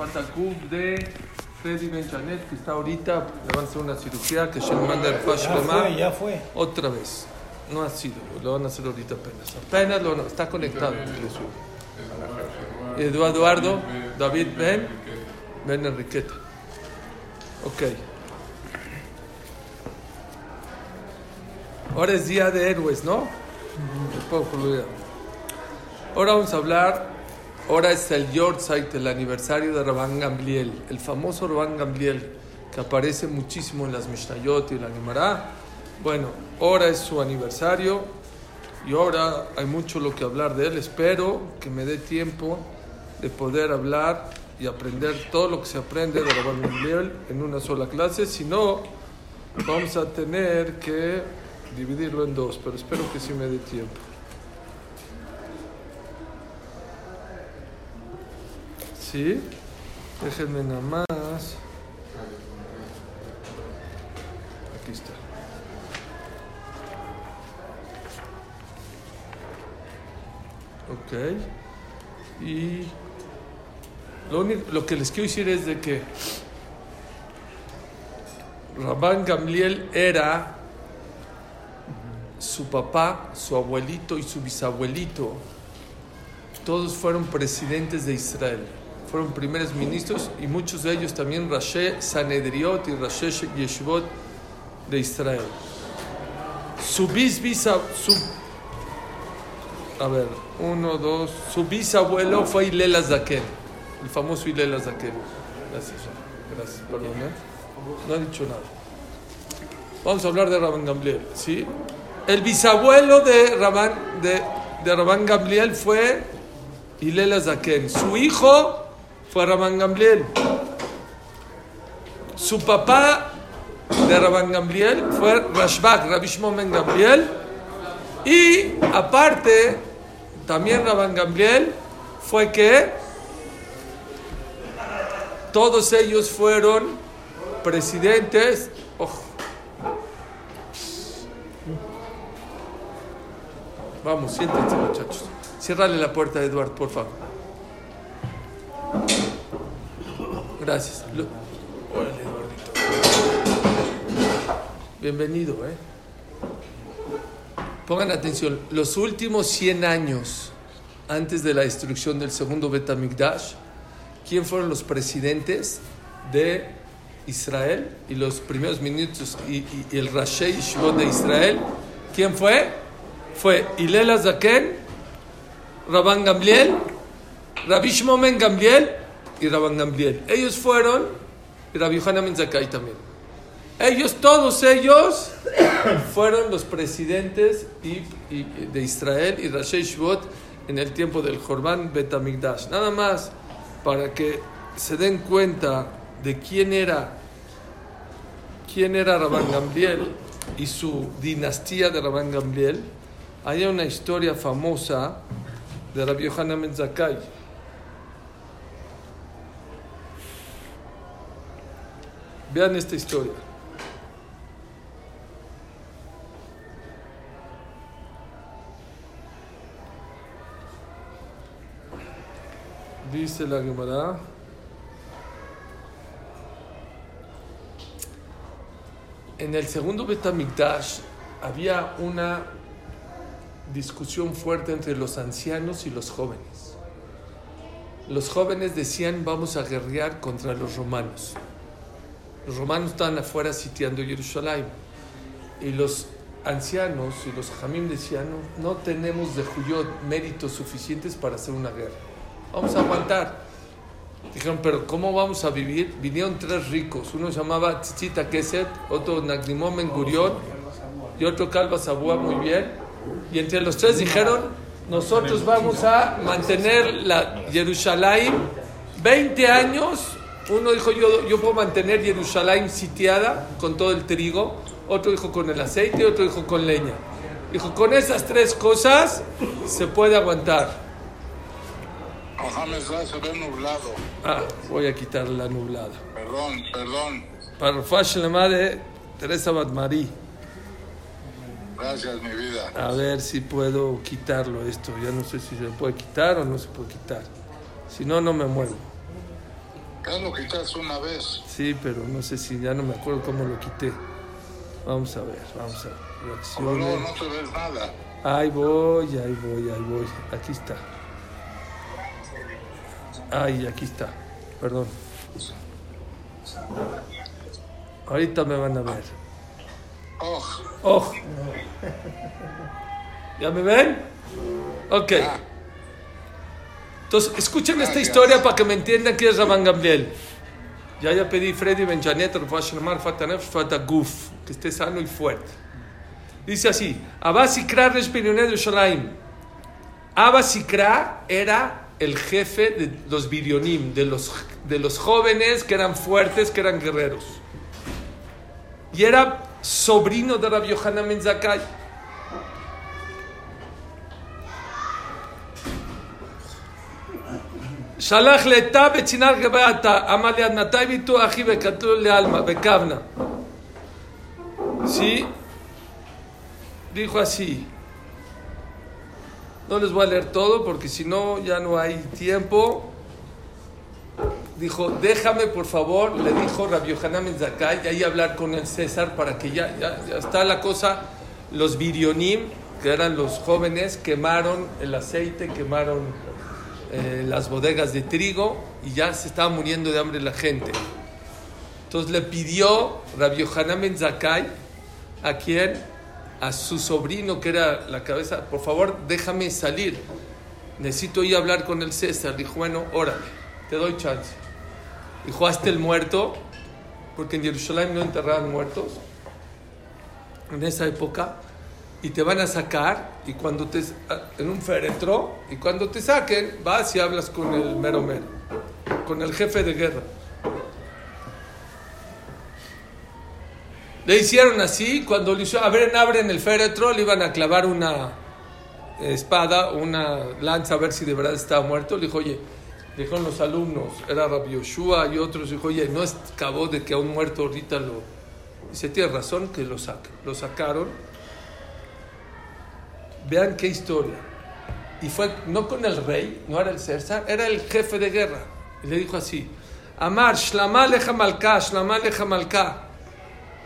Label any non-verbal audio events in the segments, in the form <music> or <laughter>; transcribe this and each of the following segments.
Falta Cub de Freddy Benjanet, que está ahorita, le van a hacer una cirugía, que se le manda el Fash Ya fue, ya fue. Otra vez. No ha sido, lo van a hacer ahorita apenas. Apenas lo, está conectado. Eduardo, David Ben, Ben Enriqueta. Ok. Ahora es día de héroes, ¿no? Ahora vamos a hablar, ahora es el Yortzeit, el aniversario de Rabban Gamliel, el famoso Rabban Gamliel, que aparece muchísimo en las Mishnayot y la Gemara. Bueno, ahora es su aniversario y ahora hay mucho lo que hablar de él. Espero que me dé tiempo de poder hablar y aprender todo lo que se aprende de Rabban Gamliel en una sola clase. Si no, vamos a tener que dividirlo en dos, pero espero que sí me dé tiempo. ¿Sí? Déjenme nada más. Aquí está. Ok. Y lo, único, lo que les quiero decir es de que Rabán Gamliel era su papá, su abuelito y su bisabuelito. Todos fueron presidentes de Israel. Fueron primeros ministros y muchos de ellos también Rashe Sanedriot y Rashe Yeshivot de Israel. Su a ver, uno, dos. Su bisabuelo fue Ilela Zaken, el famoso Ilela Zaken. Gracias, gracias, perdón, ¿eh? No ha dicho nada. Vamos a hablar de Rabban Gamliel, ¿sí? El bisabuelo de Rabban, de, de Rabban Gamliel fue Ilela Zaken. Su hijo fue Rabban Gamliel. Su papá de Rabban Gamliel fue Rashbak, Rabbi Shimon ben Gamliel. Y aparte, también Rabban Gamliel fue que todos ellos fueron presidentes. Vamos, siéntense muchachos. Ciérrale la puerta Eduardo, por favor. Gracias. Lo... Órale. Bienvenido, ¿eh? Pongan atención, los últimos 100 años antes de la destrucción del segundo Betamigdash, ¿quién fueron los presidentes de Israel y los primeros ministros y, y, y el Shivot de Israel? ¿Quién fue? Fue Ilela Zaken, Rabban Gamliel, Rabbi Shimon Gamliel y Rabban Gamliel. Ellos fueron, y Rabbi Zakkai también. Ellos, todos ellos, <coughs> fueron los presidentes y, de Israel y Rashei Shvot en el tiempo del Jorban Betamigdash. Nada más para que se den cuenta de quién era, quién era Rabban Gamliel y su dinastía de Rabban Gamliel. Hay una historia famosa de Rabbi Yohanan ben Vean esta historia. Dice la Gemara. En el segundo Betamigdash había una discusión fuerte entre los ancianos y los jóvenes. Los jóvenes decían vamos a guerrear contra los romanos. Los romanos estaban afuera sitiando Jerusalén. Y los ancianos y los jamim decían no, no tenemos de Juyot méritos suficientes para hacer una guerra. Vamos a aguantar. Dijeron, pero ¿cómo vamos a vivir? Vinieron tres ricos. Uno se llamaba Tzitzita Keset, otro Nagdimon Ben Gurion y otro Calva Sabúa, muy bien. Y entre los tres dijeron, nosotros vamos a mantener la Jerusalén 20 años. Uno dijo, yo, yo puedo mantener Jerusalén sitiada con todo el trigo. Otro dijo con el aceite, otro dijo con leña. Dijo, con esas tres cosas se puede aguantar. Mohamed se ve nublado. Ah, voy a quitar la nublada. Perdón, perdón. Para Fash de Teresa Batmarí. Gracias, mi vida. A ver si puedo quitarlo esto. Ya no sé si se puede quitar o no se puede quitar. Si no, no me muevo. Ya lo quitaste una vez. Sí, pero no sé si ya no me acuerdo cómo lo quité. Vamos a ver, vamos a ver. Reacciones. no te ves nada. Ahí voy, ahí voy, ahí voy. Aquí está. Ay, aquí está. Perdón. Ahorita me van a ver. Oh, ¡Oh! ¿Ya me ven? Ok. Entonces, escuchen esta historia para que me entiendan quién es Rabán Gamliel. Ya ya pedí Freddy Fatanef, Fataguf, que esté sano y fuerte. Dice así: Abba Sikra Resh Binyonet Yerushalayim. Abba Sikra era el jefe de los Birionim, de los, de los jóvenes que eran fuertes, que eran guerreros. Y era sobrino de Rabbi Yohanan Ben Zakkai. שלח לתא בצנר גבעתה, אמר לי עד מתי ביטו אחי וכתוב לעלמא, בכוונה. Sí, dijo así. No les voy a leer todo porque si no ya no hay tiempo. Dijo, déjame por favor, le dijo Rabbi Yohanan Ben Zakkai, y ahí hablar con el César para que ya, ya, ya está la cosa. Los Birionim, que eran los jóvenes, quemaron el aceite, quemaron eh, las bodegas de trigo y ya se estaba muriendo de hambre la gente. Entonces le pidió Rabbi Yohanan Ben Zakkai a quien, a su sobrino que era la cabeza, por favor déjame salir, necesito ir a hablar con el César. Dijo, bueno, órale, te doy chance. Dijo, hazte el muerto, porque en Jerusalén no enterraban muertos en esa época y te van a sacar y cuando te en un féretro y cuando te saquen vas y hablas con el mero mero con el jefe de guerra. Le hicieron así cuando le hicieron abren abren el féretro le iban a clavar una espada una lanza a ver si de verdad estaba muerto. Le dijo oye le dijeron los alumnos era Rabbi Yoshua y otros dijo oye no es cabo de que a un muerto ahorita lo dice tiene razón que lo saquen lo sacaron Vean qué historia. Y fue no con el rey, no era el César, era el jefe de guerra. Y le dijo así: Amar, Shlama leja malka, Shlama.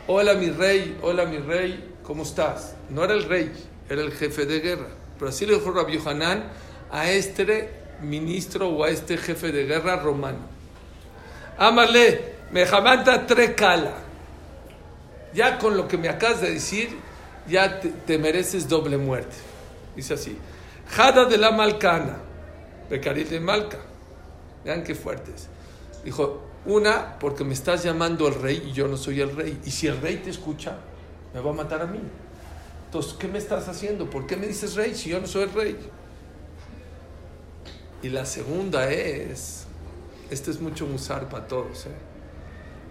Hola mi rey, hola mi rey, ¿cómo estás? No era el rey, era el jefe de guerra. Pero así le dijo Rabbi Yohanan a este ministro o a este jefe de guerra romano. Amarle, me jamanta trecala. Ya con lo que me acabas de decir, ya te mereces doble muerte. Dice así: Jada de la Malcana, Becarit de Malca. Vean qué fuertes. Dijo: Una, porque me estás llamando el rey y yo no soy el rey. Y si el rey te escucha, me va a matar a mí. Entonces, ¿qué me estás haciendo? ¿Por qué me dices rey si yo no soy el rey? Y la segunda es: Este es mucho musar para todos. ¿eh?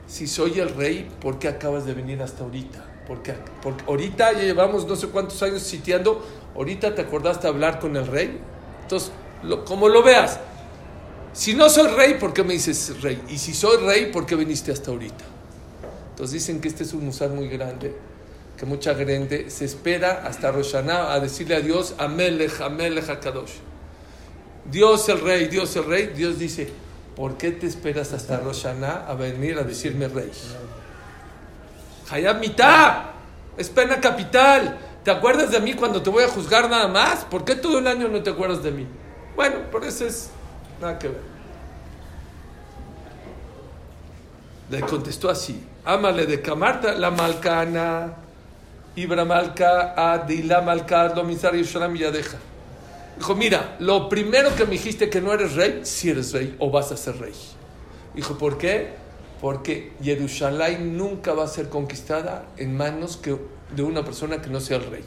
Si soy el rey, ¿por qué acabas de venir hasta ahorita? Porque, porque ahorita llevamos no sé cuántos años sitiando, ahorita te acordaste de hablar con el rey. Entonces, lo, como lo veas, si no soy rey, ¿por qué me dices rey? Y si soy rey, ¿por qué viniste hasta ahorita? Entonces dicen que este es un musar muy grande, que mucha gente se espera hasta Rosh Hashanah a decirle a Dios, Amelech, Amelech, Akadosh. Dios el rey, Dios el rey, Dios dice, ¿por qué te esperas hasta Rosh Hashanah a venir a decirme rey? Hayab mitad, es pena capital. ¿Te acuerdas de mí cuando te voy a juzgar nada más? ¿Por qué todo el año no te acuerdas de mí? Bueno, por eso es nada que ver. Le contestó así: Ámale de Camarta la Malcana, Ibra Malca, Adila Malca, Lomizar Yisharam Yadeja. Dijo: Mira, lo primero que me dijiste que no eres rey, si eres rey o vas a ser rey. Dijo: ¿Por qué? Porque Jerusalén nunca va a ser conquistada en manos que, de una persona que no sea el rey.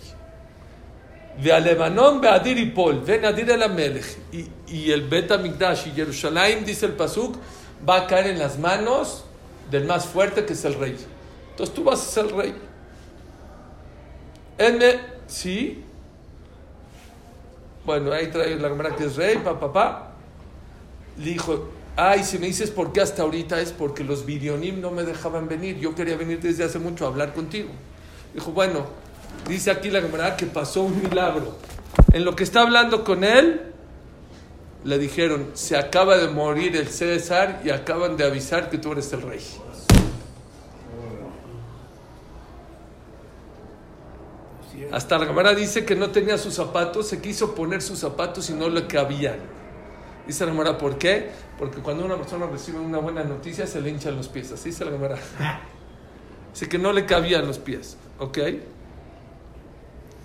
De Alemanón, Beadir y Pol, ven Adir el Amelech. Y, el Bet Amigdash y Jerusalén, dice el Pasuk, va a caer en las manos del más fuerte que es el rey. Entonces tú vas a ser el rey. N, sí. Bueno, ahí trae la cámara que es rey, papá, papá. Le dijo, Ay, si me dices por qué hasta ahorita es porque los Birionim no me dejaban venir. Yo quería venir desde hace mucho a hablar contigo. Dijo, bueno, dice aquí la camarada que pasó un milagro. En lo que está hablando con él, le dijeron, se acaba de morir el César y acaban de avisar que tú eres el rey. Hasta la cámara dice que no tenía sus zapatos, se quiso poner sus zapatos y no le cabían. Dice la cámara, ¿por qué? Porque cuando una persona recibe una buena noticia se le hinchan los pies. Así dice la cámara. Dice que no le cabían los pies. ¿Ok?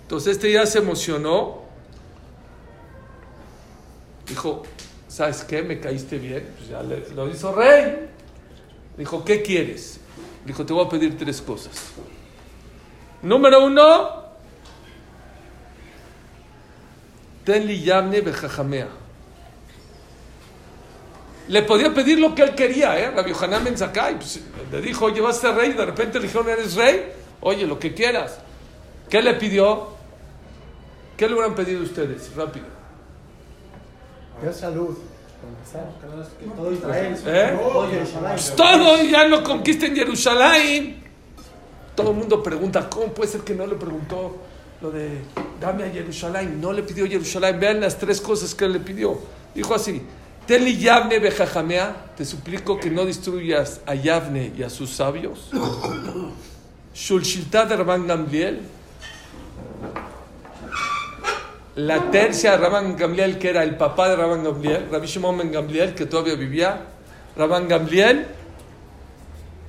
Entonces este ya se emocionó. Dijo, ¿sabes qué? Me caíste bien. Pues ya lo hizo rey. Dijo, ¿qué quieres? Dijo, te voy a pedir tres cosas. Número uno, tenli yamne bejajamea. Le podía pedir lo que él quería, ¿eh? Rabbi Hanan Ben Zakkai, pues, le dijo, oye, a ser rey, y de repente le dijeron, eres rey, oye, lo que quieras. ¿Qué le pidió? ¿Qué le hubieran pedido ustedes? Rápido. Dios salud. Que todo Israel. ¿Eh? Todo Jerusalén. Todo ya no conquisten Jerusalén. Todo el mundo pregunta, ¿cómo puede ser que no le preguntó lo de dame a Jerusalén? No le pidió Jerusalén. Vean las tres cosas que le pidió. Dijo así, Teli Yavne Bejajamea, te suplico que no destruyas a Yavne y a sus sabios. Shulshiltad de Rabban Gamliel. La tercia de Rabban Gamliel, que era el papá de Rabban Gamliel, Rabbi Shimon Gamliel, que todavía vivía. Rabban Gamliel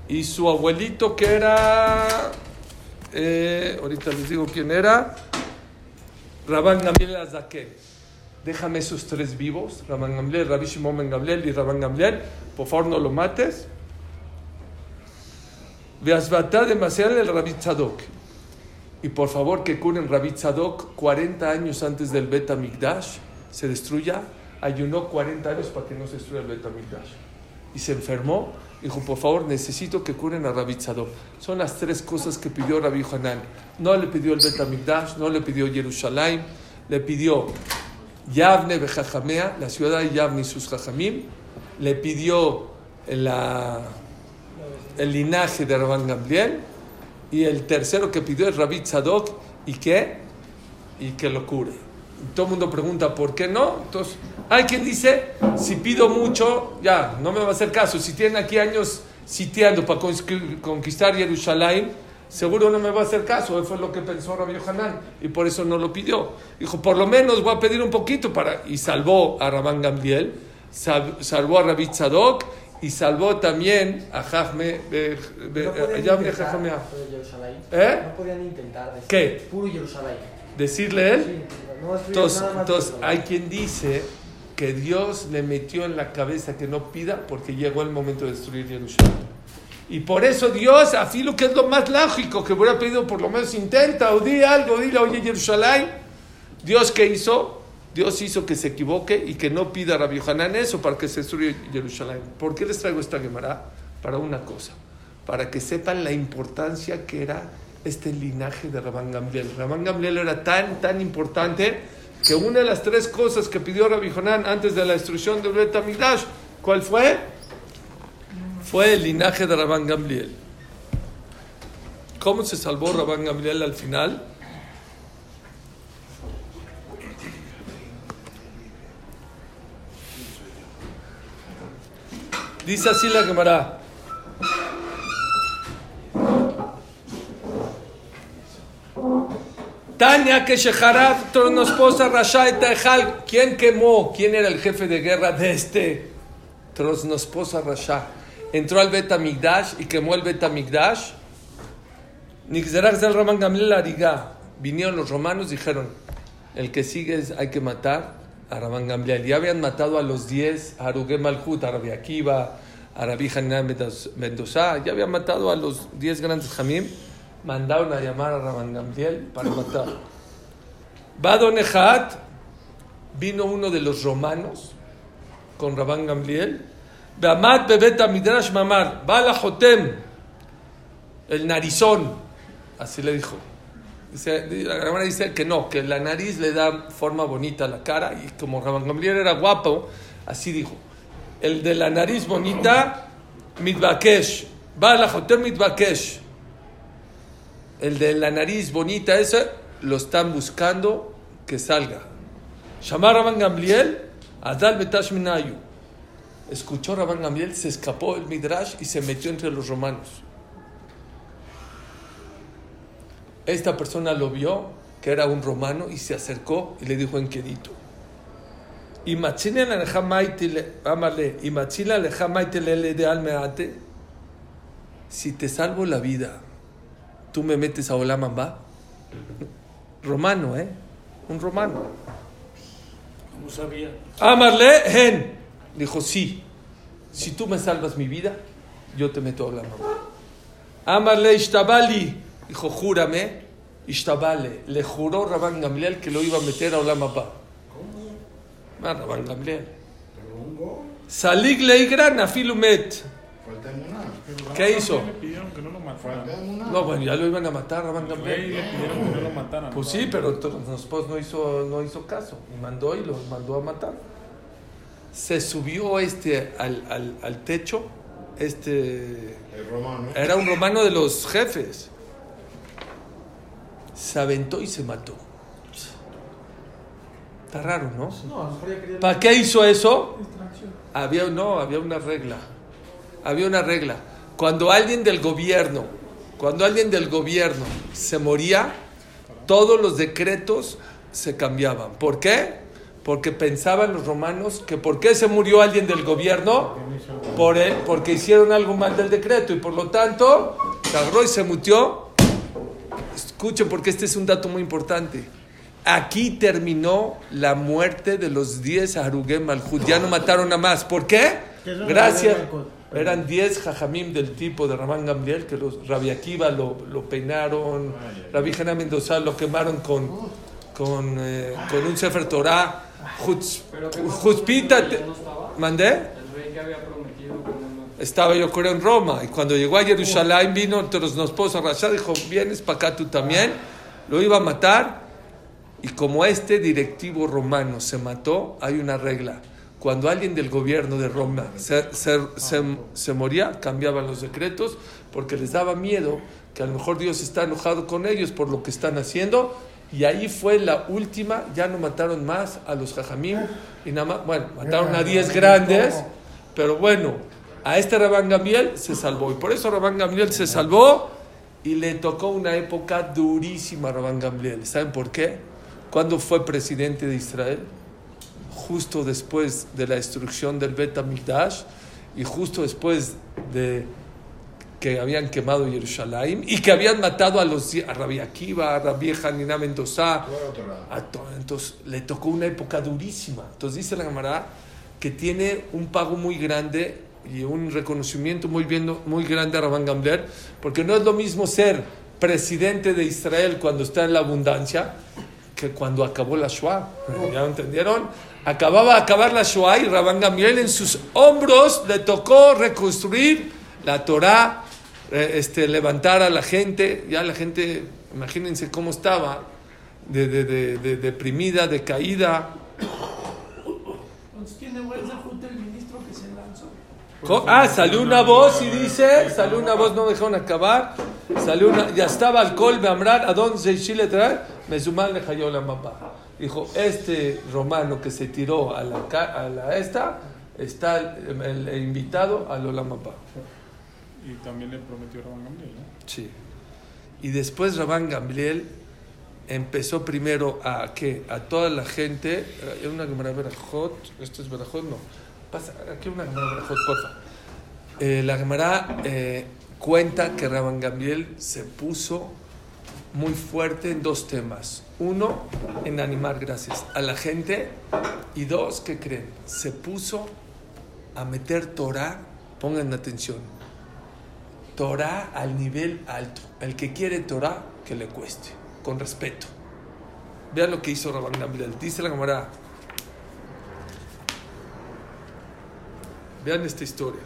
y su abuelito que era, eh, ahorita les digo quién era, Rabban Gamliel Azaken. Déjame esos tres vivos, Rabban Gamliel, Rabbi Shimon Gamliel y Rabban Gamliel, por favor no lo mates. Demasiado el Rabbi Tzadok. Y por favor que curen Rabbi Tzadok 40 años antes del Bet Migdash se destruya. Ayunó 40 años para que no se destruya el Bet Migdash. Y se enfermó. Dijo, por favor, necesito que curen a Rabbi Tzadok. Son las tres cosas que pidió Rabbi Hanan. No le pidió el Bet Migdash, no le pidió Jerusalén, le pidió Yavne Bejajamea, la ciudad de Yavne y sus Jajamim. Le pidió la, el linaje de Rabban Gamliel. Y el tercero que pidió es Rabbi Tzadok. ¿Y qué? Y que lo cure. Todo el mundo pregunta, ¿por qué no? Entonces, hay quien dice, si pido mucho, ya, no me va a hacer caso. Si tienen aquí años sitiando para conquistar Jerusalén, seguro no me va a hacer caso. Eso fue lo que pensó Rabbi Hanan y por eso no lo pidió. Dijo, por lo menos voy a pedir un poquito para... Y salvó a Rabban Gamliel, sal- salvó a Rabbi Tzadok y salvó también a No de Jerusalén. ¿Eh? No podían intentar. decir, ¿Qué? Puro Jerusalén. Decirle él. Sí, no destruyeron Entonces, hay quien dice que Dios le metió en la cabeza que no pida porque llegó el momento de destruir Jerusalén. Y por eso Dios, a lo que es lo más lógico, que hubiera pedido por lo menos intenta o di algo, dile, oye Jerusalén. Dios qué hizo? Dios hizo que se equivoque y que no pida a Rabbi Hanan eso para que se destruya Jerusalén. ¿Por qué les traigo esta Gemara? Para una cosa, para que sepan la importancia que era este linaje de Rabban Gamliel. Rabban Gamliel era tan, tan importante que una de las tres cosas que pidió Rabbi Hanan antes de la destrucción del Bet ¿cuál fue? Fue el linaje de Rabban Gamliel. ¿Cómo se salvó Rabban Gamliel al final? Dice así la Gemara. Tania que Sheharat Tronosposa Rasha et Ejal. ¿Quién quemó? ¿Quién era el jefe de guerra de este Tronosposa Rasha? Entró al Bet Amigdash y quemó el Bet Amigdash. Nixerak del Roman Gamliel Ariga. Vinieron los romanos dijeron: El que sigue hay que matar a Rabban Gamliel. Ya habían matado a los 10, a Arugue Malhut, a Rabbi Akiva, a Rabbi Hanan Mendoza. Ya habían matado a los 10 grandes Jamim. Mandaron a llamar a Rabban para matar. Badonehat, vino uno de los romanos con Rabban Gamliel. Beamat midrash mamar, Bala Jotem, el narizón, así le dijo. La Gemara dice que no, que la nariz le da forma bonita a la cara y como Rabban Gamliel era guapo, así dijo. El de la nariz bonita, mitbakesh, Bala Jotem mitbakesh. El de la nariz bonita ese, lo están buscando que salga. Llamar Rabban Gamliel, Adal Betash Minayu. Escuchó Rabban Gamliel, se escapó el Midrash y se metió entre los romanos. Esta persona lo vio, que era un romano, y se acercó y le dijo en quedito. Le de. Si te salvo la vida, tú me metes a Olamamba. Romano, ¿eh? Un romano. ¿Cómo sabía? Amarle, hen. Dijo, sí. Si tú me salvas mi vida, yo te meto a Olamamba. Amarle, ishtabali. Dijo, júrame. Ishtabale. Le juró Rabban Gamliel que lo iba a meter a Olamamba. Ah, Rabban Gamliel. Salig leigran afilumet. ¿Qué hizo? Le pidieron que no lo mataran. No, bueno, ya lo iban a matar, Rabban Rey Gamliel. le pidieron que no lo mataran. Pues sí, pero entonces después no hizo, no hizo caso. Y mandó y lo mandó a matar. Se subió este al, al, al techo. Este El romano. era un romano de los jefes. Se aventó y se mató. Está raro, ¿no? ¿Para qué hizo eso? Había, no, había una regla. Había una regla. Cuando alguien del gobierno, cuando alguien del gobierno se moría, todos los decretos se cambiaban. ¿Por qué? Porque pensaban los romanos que ¿por qué se murió alguien del gobierno? Por él, porque hicieron algo mal del decreto y por lo tanto se agarró y se mutió. Escuchen porque este es un dato muy importante. Aquí terminó la muerte de los 10 Harugem Malhut. Ya no mataron a más. ¿Por qué? ¿Qué es lo Gracias. Eran 10 jajamim del tipo de Ramán Gamliel que los Rabbi Akiva lo, lo peinaron, Rabbi Jana Mendoza lo quemaron con, con, eh, con un Sefer Torah. Jutz- Pero ¿qué pasó? Jutzpita. te- ¿Ya no estaba? ¿Mandé? El rey que había Estaba yo creo en Roma. Y cuando llegó a Jerusalén vino entre los esposos Rasha dijo vienes para acá tú también lo iba a matar. Y como este directivo romano se mató hay una regla. Cuando alguien del gobierno de Roma se, se- se- se moría cambiaban los decretos porque les daba miedo que a lo mejor Dios está enojado con ellos por lo que están haciendo. Y ahí fue la última ya no mataron más a los jajamim y nada más bueno mataron a 10 grandes. pero bueno, a este Rabán Gamliel se salvó. Y por eso Rabán Gamliel se salvó y le tocó una época durísima a Rabán Gamliel. ¿Saben por qué? Cuando fue presidente de Israel, justo después de la destrucción del Bet HaMikdash y justo después de que habían quemado Jerusalén y que habían matado a los a Rabbi Akiva, a Rabbi Hanina Mendoza, a to- Entonces le tocó una época durísima. Entonces dice la camarada que tiene un pago muy grande y un reconocimiento muy, bien, muy grande a Rabán Gamliel, porque no es lo mismo ser presidente de Israel cuando está en la abundancia que cuando acabó la Shoah. ¿Ya entendieron? Acababa de acabar la Shoah y Rabán Gamliel en sus hombros le tocó reconstruir la Torah, eh, este, levantar a la gente. Ya la gente, imagínense cómo estaba, de, de- de- de- deprimida, decaída. Entonces tiene buen zahut el ministro que se lanzó. Co- Ah, salió una voz y dice, salió una voz, no dejaron acabar, salió una, ya estaba alcohol, me amrar, ¿a dónde se chile traer? Me suman le cayó la mamá. Dijo, este romano que se tiró a la, a la esta, está el, el- el invitado a Lola Mapa. Y también le prometió Rabban Gamliel, ¿no? Sí. Y después Rabán Gamliel empezó primero a ¿qué? a toda la gente. Hay una Gemara Berajot, esto es Berajot, no. Pasa, aquí una Gemara porfa. Eh, la Gemara eh, cuenta que Rabán Gamliel se puso muy fuerte en dos temas. Uno, en animar gracias a la gente. Y dos, ¿qué creen? Se puso a meter Torah, pongan atención, Torah al nivel alto. El que quiere Torah, que le cueste, con respeto. Vean lo que hizo Rabban Gamliel. Dice la Gemara. Vean esta historia.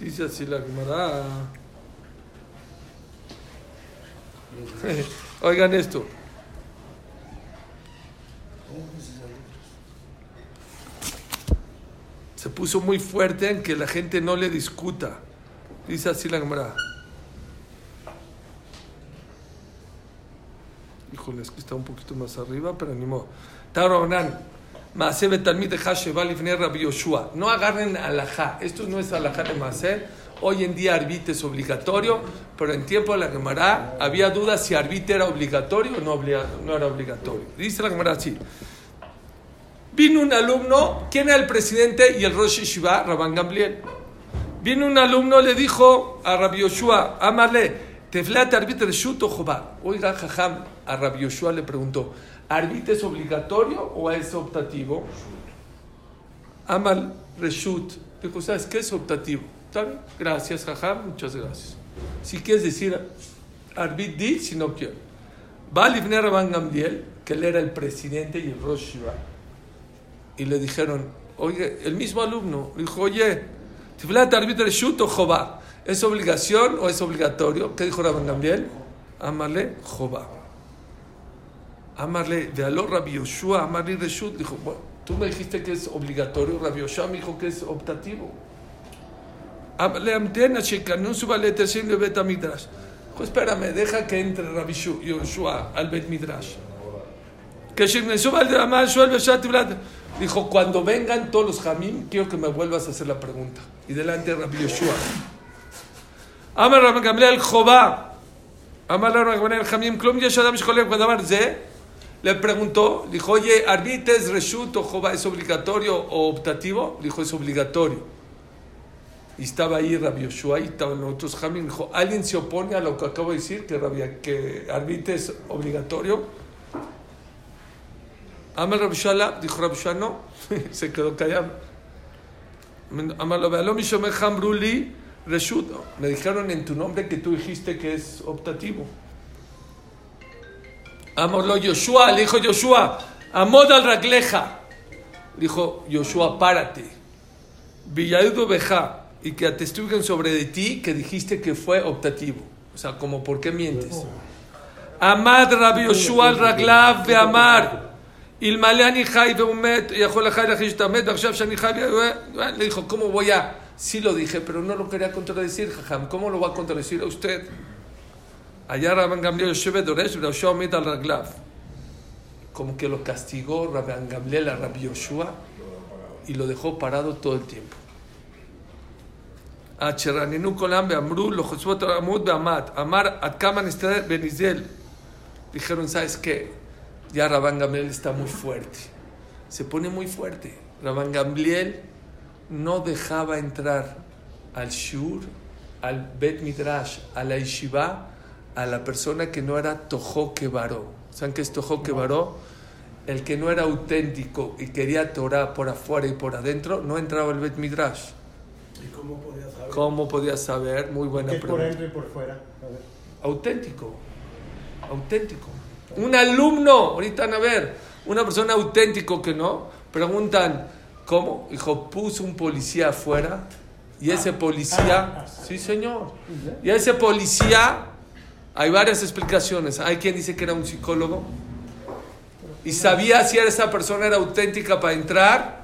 Dice así la Gemara. <laughs> Oigan esto. Se puso muy fuerte en que la gente no le discuta. Dice así la Gemara. Híjole, es que está un poquito más arriba, pero ni modo. Taronan, Maase Betalmid de Rabbi Yoshua. No agarren alajá. Esto no es alajá de Maase. Hoy en día arbit es obligatorio, pero en tiempo de la Gemara había dudas si arbit era obligatorio o no, era obligatorio. Dice la Gemara así. Vino un alumno, ¿quién era el presidente y el Rosh Yeshiva? Rabban Gamliel. Vino un alumno, le dijo a Rabbi Yoshua, amarle, teflat arbit reshut o jobá. Oiga, jajam, a Rabbi Yoshua le preguntó, ¿arbit es obligatorio o es optativo? Amal reshut. Dijo, ¿sabes qué es optativo? Está bien, gracias, jajam, muchas gracias. Si quieres decir arbit, di, si no quiero. Va Rabban Gamliel, que él era el presidente y el Rosh Yeshiva y le dijeron, oye, el mismo alumno, dijo, oye, Tiflat Arbit Reshut o Jobá, ¿es obligación o es obligatorio? ¿Qué dijo Rabban Gamliel? Amarle Jobá. Amarle, de aló Rabbi Yoshua, amarle Reshut. Dijo, bueno, tú me dijiste que es obligatorio, Rabbi Yoshua me dijo que es optativo. Amarle Amtena Shekanu Subale Tershim le Bet Midrash. Dijo, espérame, deja que entre Rabbi Yoshua al Bet Midrash. Que Sheknesu Bal de Amar Shuel Beshat Tiflat. Dijo, cuando vengan todos los jamim, quiero que me vuelvas a hacer la pregunta. Y delante de Rabbi Yoshua. Rabbi Gamliel Jobá. Amar Rabbi Gamliel Jamim Klum Yesh Adam Shkolem Kadamar Ze. Le preguntó, dijo, oye, ¿arbites Reshut o Jobá es obligatorio o optativo? Dijo, es obligatorio. Y estaba ahí Rabbi Yoshua y estaban otros jamim. Dijo, ¿alguien se opone a lo que acabo de decir, que, Rabbi- arbite es obligatorio? Amar Rabbi dijo Rabbi no, <laughs> se quedó callado. Amar mishomer hambruli Reshut, le dijeron en tu nombre que tú dijiste que es optativo. Amorlo Yoshua, le dijo Yoshua, amod al ragleja. Dijo Yoshua, párate. Villadudo Beja, y que atestuguen sobre de ti que dijiste que fue optativo. O sea, como, ¿por qué mientes? Amad Rabbi Yoshua al raglav de Amar. Ilmaleani Jai Beumet, Yahol Jai Rajishtamet, Akshab Shani Jai, le dijo, ¿cómo voy a.? sí lo dije, pero no lo quería contradecir, jajam. ¿Cómo lo va a contradecir a usted? Allá Rabban Gamliel Shebe Doresh, al Raglav. Como que lo castigó Rabban Gamliel a Rabbi Yoshua y lo dejó parado todo el tiempo. Ah, Acherraninu Kolam Beamru, lo Josué Toramud Beamat, Amar Atkaman Benizel. Dijeron, ¿sabes qué? Ya Rabban Gamliel está muy fuerte. Se pone muy fuerte. Rabban Gamliel no dejaba entrar al Shur, al Bet Midrash, a la Yeshiva, a la persona que no era Tojo Kebaró. ¿Saben qué es Kebaró? El que no era auténtico y quería Torah por afuera y por adentro, no entraba al Bet Midrash. ¿Y cómo podías saber? ¿Cómo podía saber? Muy buena ¿Qué es por pregunta. dentro y por fuera? A ver. auténtico. Auténtico. Un alumno, ahorita van a ver, una persona auténtico que no, preguntan, ¿cómo? Dijo, puso un policía afuera y ese policía, sí señor, y ese policía, hay varias explicaciones. Hay quien dice que era un psicólogo y sabía si era esa persona era auténtica para entrar.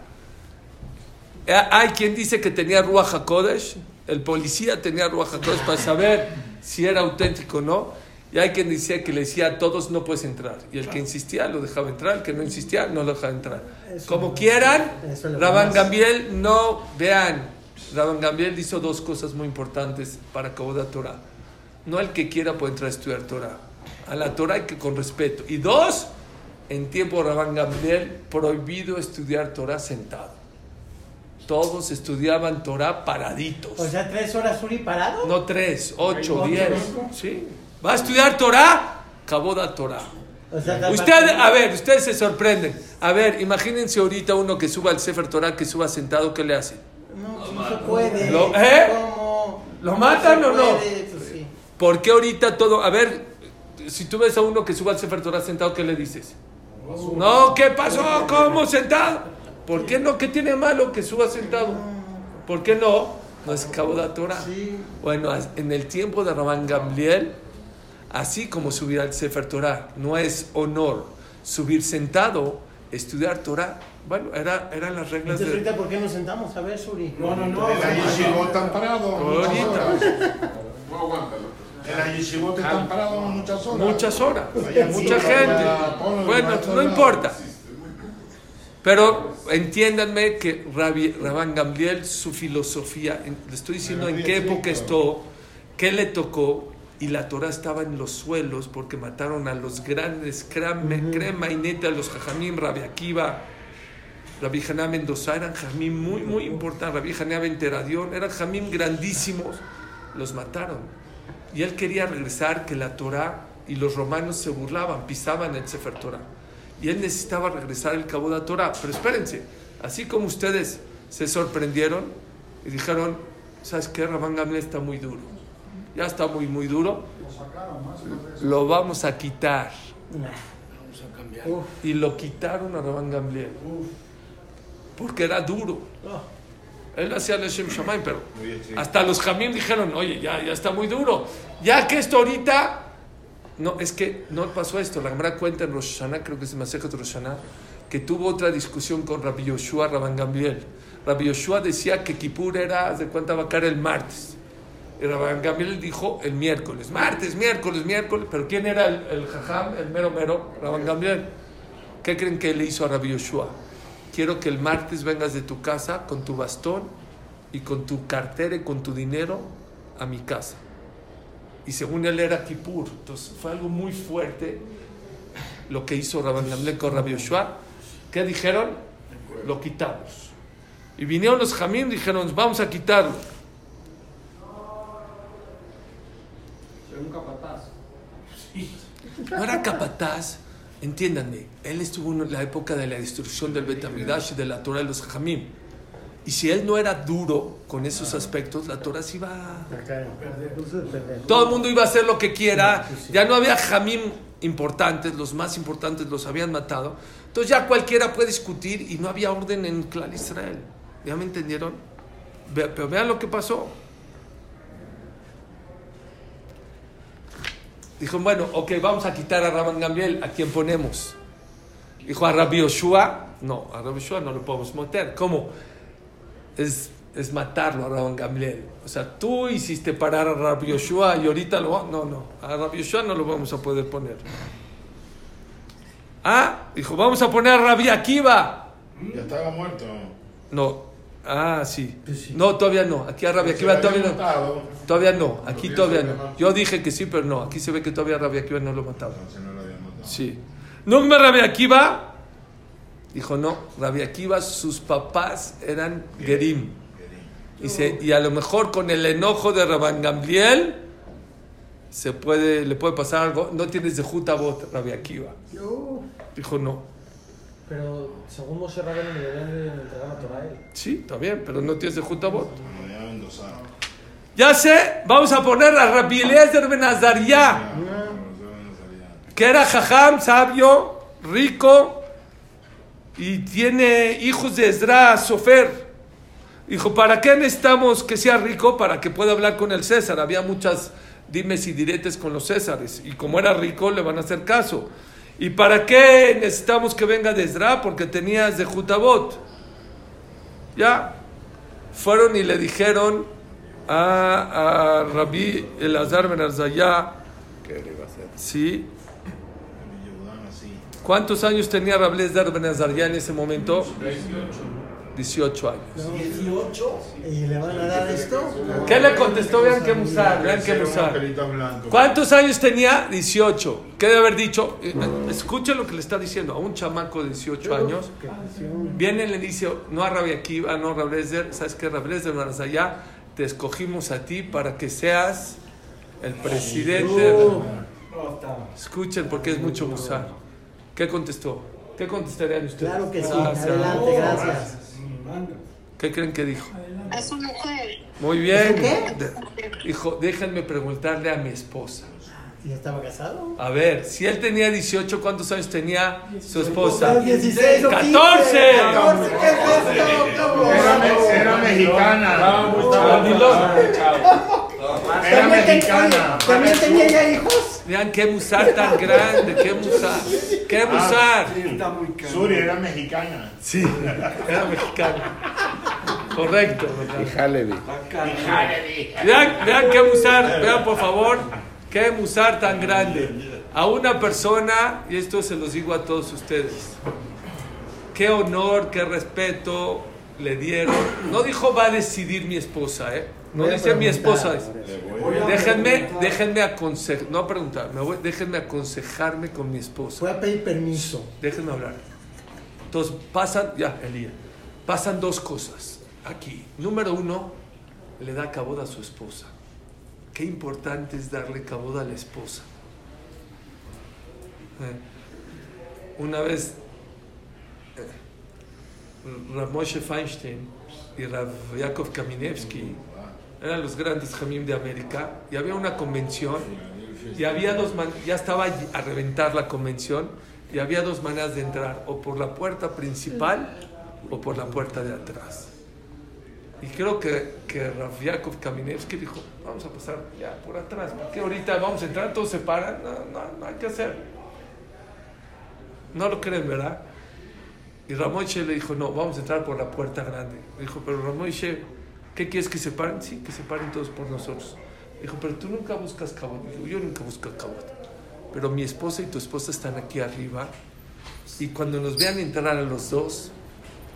Eh, Hay quien dice que tenía Ruach HaKodesh, el policía tenía Ruach HaKodesh para saber si era auténtico o no. Y hay quien decía que le decía a todos no puedes entrar. Y el que insistía lo dejaba entrar, el que no insistía no lo dejaba entrar. Eso Como quieran, más. Gambiel no, vean, Rabban Gambiel hizo dos cosas muy importantes para Kaboda Torah. No el que quiera puede entrar a estudiar Torah. A la Torah hay que con respeto. Y dos, en tiempo de Rabban Gamliel, prohibido estudiar Torah sentado. Todos estudiaban Torah paraditos. O sea, tres horas Uri parado. no tres, ocho, diez. Sí. ¿Va a estudiar Torah? Kaboda Torah. O sea, capaz- Usted, a ver, ustedes se sorprenden. A ver, imagínense ahorita uno que suba al Sefer Torah, que suba sentado, ¿qué le hace? No, pues no se puede. Lo- ¿eh? ¿Cómo? ¿Lo matan se o no? puede, pues sí. ¿Por qué ahorita todo? A ver, si tú ves a uno que suba al Sefer Torah sentado, ¿qué le dices? No, ¿qué pasó? ¿Cómo sentado? ¿Por qué no? ¿Qué tiene malo que suba sentado? ¿Por qué no? No es Kaboda Torah. Sí. Bueno, en el tiempo de Rabban Gamliel, así como subir al Sefer Torah, no es honor subir sentado, estudiar Torah Bueno, era, eran las reglas Entonces, de... ahorita, ¿por qué nos sentamos? A ver, Suri. No, no, no. Yeshivot están parados muchas Ahorita. horas. En la yeshivot están parados muchas horas. Muchas horas, mucha gente. Bueno, no importa. Pero entiéndanme que Rabbi, Rabban Gamliel, su filosofía, le estoy diciendo en qué época estuvo, qué le tocó, y la Torah estaba en los suelos porque mataron a los grandes, crema, crema y neta, los jajamim, Rabbi Akiva, Rabbi Haná Mendoza, eran jamim muy, muy importantes, Rabbi Haná Venteradión, eran jamim grandísimos, los mataron. Y él quería regresar, que la Torah y los romanos se burlaban, pisaban el Sefer Torah. Y él necesitaba regresar el cabo de la Torah. Pero espérense, así como ustedes se sorprendieron y dijeron, ¿sabes qué? Rabán Gamliel está muy duro. Ya está muy, muy duro. Lo vamos a quitar. Uf. Y lo quitaron a Rabán Gamliel. Porque era duro. Él hacía el Shem Shamayim, pero hasta los Jamim dijeron, oye, ya, ya está muy duro. Ya que esto ahorita... No, es que no pasó esto. La Gemara cuenta en Rosh Hashanah, creo que es Masejet Rosh Hashanah, que tuvo otra discusión con Rabbi Yoshua, Rabban Gamliel. Rabbi Yoshua decía que Kippur era, de cuenta va a caer el martes. Y Rabban dijo el miércoles. Martes, miércoles, miércoles. Pero ¿quién era el, el jajam, el mero mero? Rabban Gamliel. ¿Qué creen que le hizo a Rabbi Yoshua? Quiero que el martes vengas de tu casa con tu bastón y con tu cartera y con tu dinero a mi casa. Y según él era Kippur. Entonces fue algo muy fuerte lo que hizo Rabban Gamliel con Rabbi Yoshua. ¿Qué dijeron? Lo quitamos. Y vinieron los Jamim y dijeron, vamos a quitarlo. Soy un capataz. No era capataz, entiéndanme, él estuvo en la época de la destrucción del Betamidash y de la Torah de los Jamim. Y si él no era duro con esos aspectos, la Torah se iba a... Todo el mundo iba a hacer lo que quiera. Ya no había jamim importantes, los más importantes los habían matado. Entonces ya cualquiera puede discutir y no había orden en Clan Israel. ¿Ya me entendieron? Pero vean lo que pasó. Dijo, bueno, ok, vamos a quitar a Rabban Gamliel. ¿A quién ponemos? Dijo, a Rabbi Yoshua. No, a Rabbi Yoshua no lo podemos meter. ¿Cómo? es, es matarlo a Rabban Gamliel. O sea, tú hiciste parar a Rabbi Yoshua y ahorita lo No, no, a Rabbi Yoshua no lo vamos a poder poner. Ah, dijo, vamos a poner a Rabbi Akiva. Ya estaba muerto. No, ah, sí. Pues sí. No, todavía no. Aquí a Rabbi Se Akiva todavía no. Todavía no, aquí todavía no. Yo dije que sí, pero no. Aquí se ve que todavía Rabbi Akiva no lo mataba. Entonces no lo habían matado. Sí. ¿No me Rabbi Akiva? Dijo, no, Rabbi Akiva, sus papás eran Gerim. Y, se- y a lo mejor con el enojo de Rabban Gamliel se puede, le puede pasar algo. No tienes de Jutabot, Rabbi Akiva. Dijo, no. Pero según Moshe Rabbeinu le deberían de entregar la Torah a él. Sí, está bien, pero no tienes de Jutabot. Ya sé, vamos a poner a Rabbi Eliezer Ben Azariah. que era jajam, sabio, rico, y tiene hijos de Ezra, Sofer. Dijo, ¿para qué necesitamos que sea rico? Para que pueda hablar con el César. Había muchas dimes y diretes con los Césares. Y como era rico, le van a hacer caso. ¿Y para qué necesitamos que venga de Ezra? Porque tenías de Jutabot. Ya. Fueron y le dijeron a, a Rabbi Elazar Ben Arzayá, sí, Yehudan así. ¿Cuántos años tenía Rablés de Ben en ese momento? 18 años. 18. ¿Y le van a dar esto? ¿Qué le contestó? Vean qué musar, vean un musar. ¿Cuántos años tenía? 18. ¿Qué debe haber dicho? Eh, Escuchen lo que le está diciendo a un chamaco de 18 años. Viene y le dice, no a Rabbi Akiva, no a Rablezer, ¿sabes qué? Rablezer, allá te escogimos a ti para que seas el presidente. Escuchen porque es mucho musar. ¿Qué contestó? ¿Qué contestarían ustedes? Claro que sí. Adelante, gracias. ¿Qué creen que dijo? A su mujer. Muy bien. ¿Qué? Dijo, déjenme preguntarle a mi esposa. ¿Y estaba casado? A ver, si él tenía 18, ¿cuántos años tenía su esposa? 16 o 15. 14. 14, ¿qué es esto? Era, me- era mexicana. Era mexicana. también tenía ya hijos. Vean qué musar tan grande, qué musar. Qué musar. Está muy caro. Suri era mexicana. Sí, era mexicano. Correcto. Y Halevi. Vean, vean qué musar, vean por favor, qué musar tan grande. A una persona, y esto se los digo a todos ustedes, qué honor, qué respeto le dieron. No dijo va a decidir mi esposa, ¿eh? No dice mi esposa. Déjenme, déjenme aconsejar, no preguntar, me voy- déjenme aconsejarme con mi esposa. Voy a pedir permiso. Déjenme hablar. Entonces, pasan, ya, Elías, pasan dos cosas aquí. Número uno, le da caboda a su esposa. Qué importante es darle caboda a la esposa. Eh, Una vez, eh, Rav Moshe Feinstein y Rav Yakov Kaminevsky eran los grandes jamim de América y había una convención y había dos man- ya estaba a reventar la convención y había dos maneras de entrar, o por la puerta principal o por la puerta de atrás. Y creo que, que Rav Yakov Kaminevsky dijo, vamos a pasar ya por atrás, porque ahorita vamos a entrar, todos se paran, no, no, no hay que hacer. No lo creen, ¿verdad? Y Ramoche le dijo, no, vamos a entrar por la puerta grande. Dijo, pero Ramoche, ¿qué quieres que se paren? Sí, que se paren todos por nosotros. Dijo, pero tú nunca buscas cabot. Dijo, yo nunca busco cabot. Pero mi esposa y tu esposa están aquí arriba. Y cuando nos vean entrar a los dos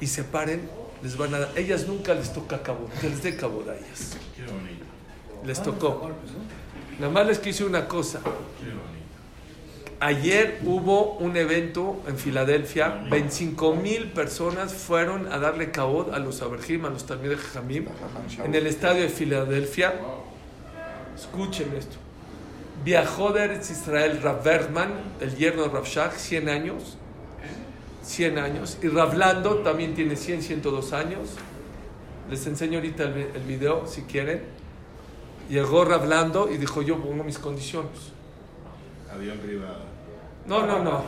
y se paren, les van a dar. Ellas nunca les toca cabot, que les dé cabot a ellas. Qué bonito. Les tocó. Nada más les quise una cosa. Ayer hubo un evento en Filadelfia, 25 mil personas fueron a darle cabot a los Aberjim, a los Talmud de Jamim, en el estadio de Filadelfia. Escuchen esto. Viajó de Eretz Israel Rav Bergman, el yerno de Rav Shach, 100 años. 100 años. Y Rav Lando también tiene 100, 102 años. Les enseño ahorita el, el video si quieren. Llegó Rav Lando y dijo: Yo pongo mis condiciones. Avión privado. No, no, no.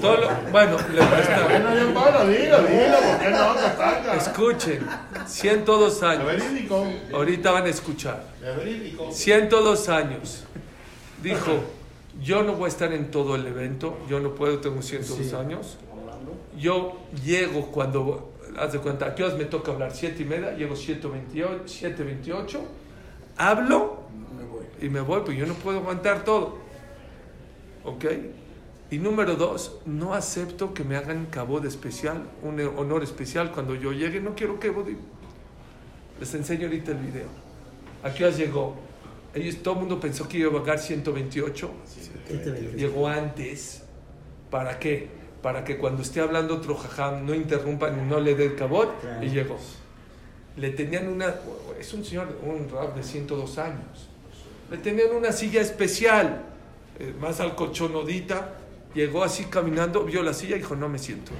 Todo lo- bueno, le. Bueno, paro, dilo, dilo, ¿por qué no? Escuchen, 102 Es años. verídico. Ahorita van a escuchar. Es verídico. 102 años. Dijo, yo no voy a estar en todo el evento, yo no puedo, tengo 102 años. Yo llego cuando, haz de cuenta, ¿a qué horas me toca hablar? Siete y media, llego 7.28, 7.28, hablo y me voy, pues yo no puedo aguantar todo. ¿Ok? Y número dos, no acepto que me hagan cabo de especial, un honor especial cuando yo llegue, no quiero que Les enseño ahorita el video. ¿A qué horas llegó? Ellos, todo el mundo pensó que iba a pagar 128. Llegó antes. ¿Para qué? Para que cuando esté hablando otro jajam no interrumpan y no le dé el cabot. Y llegó. Le tenían una. Es un señor, un rap de 102 años. Le tenían una silla especial, eh, más alcolchonodita. Llegó así caminando, vio la silla y dijo: No me siento.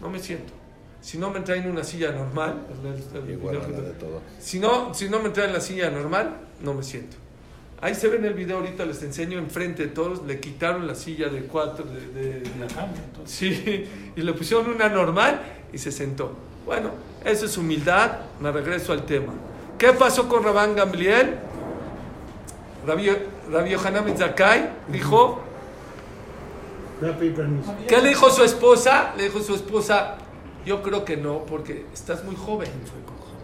No me siento. Si no me traen una silla normal, el- el- el- Igual a la de todo. si no, si no me traen la silla normal, no me siento. Ahí se ve en el video, ahorita les enseño enfrente de todos, le quitaron la silla de cuatro, de, de- La cama, entonces. sí, y le pusieron una normal y se sentó. Bueno, eso es humildad, me regreso al tema. ¿Qué pasó con Rabán Gamliel? Yohanan Ben Zakkai dijo. ¿qué le dijo su esposa? Le dijo su esposa, yo creo que no, porque estás muy joven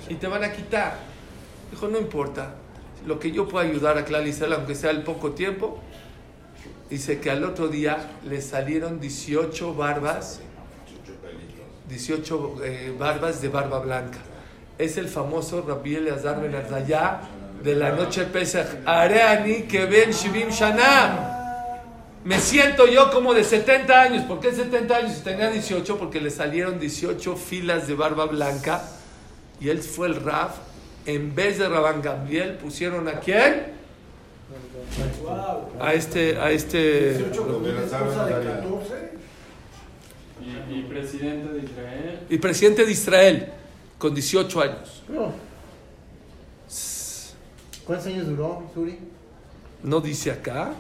y te van a quitar. Dijo, no importa, lo que yo pueda ayudar a Clal Israel, aunque sea el poco tiempo. Dice que al otro día le salieron 18 barbas, 18 eh, barbas de barba blanca. Es el famoso Rabbi Eleazar Ben de la noche Pesach. Areani que ven Shivim. Me siento yo como de 70 años. ¿Por qué 70 años? Tenía 18, porque le salieron 18 filas de barba blanca. Y él fue el Raf. En vez de Rabán Gamliel, pusieron a quién? A este, a este. 18 con de una la esposa sábana de María. 14. Y, y presidente de Israel. Y presidente de Israel, con 18 años. No. ¿Cuántos años duró, Suri? No dice acá.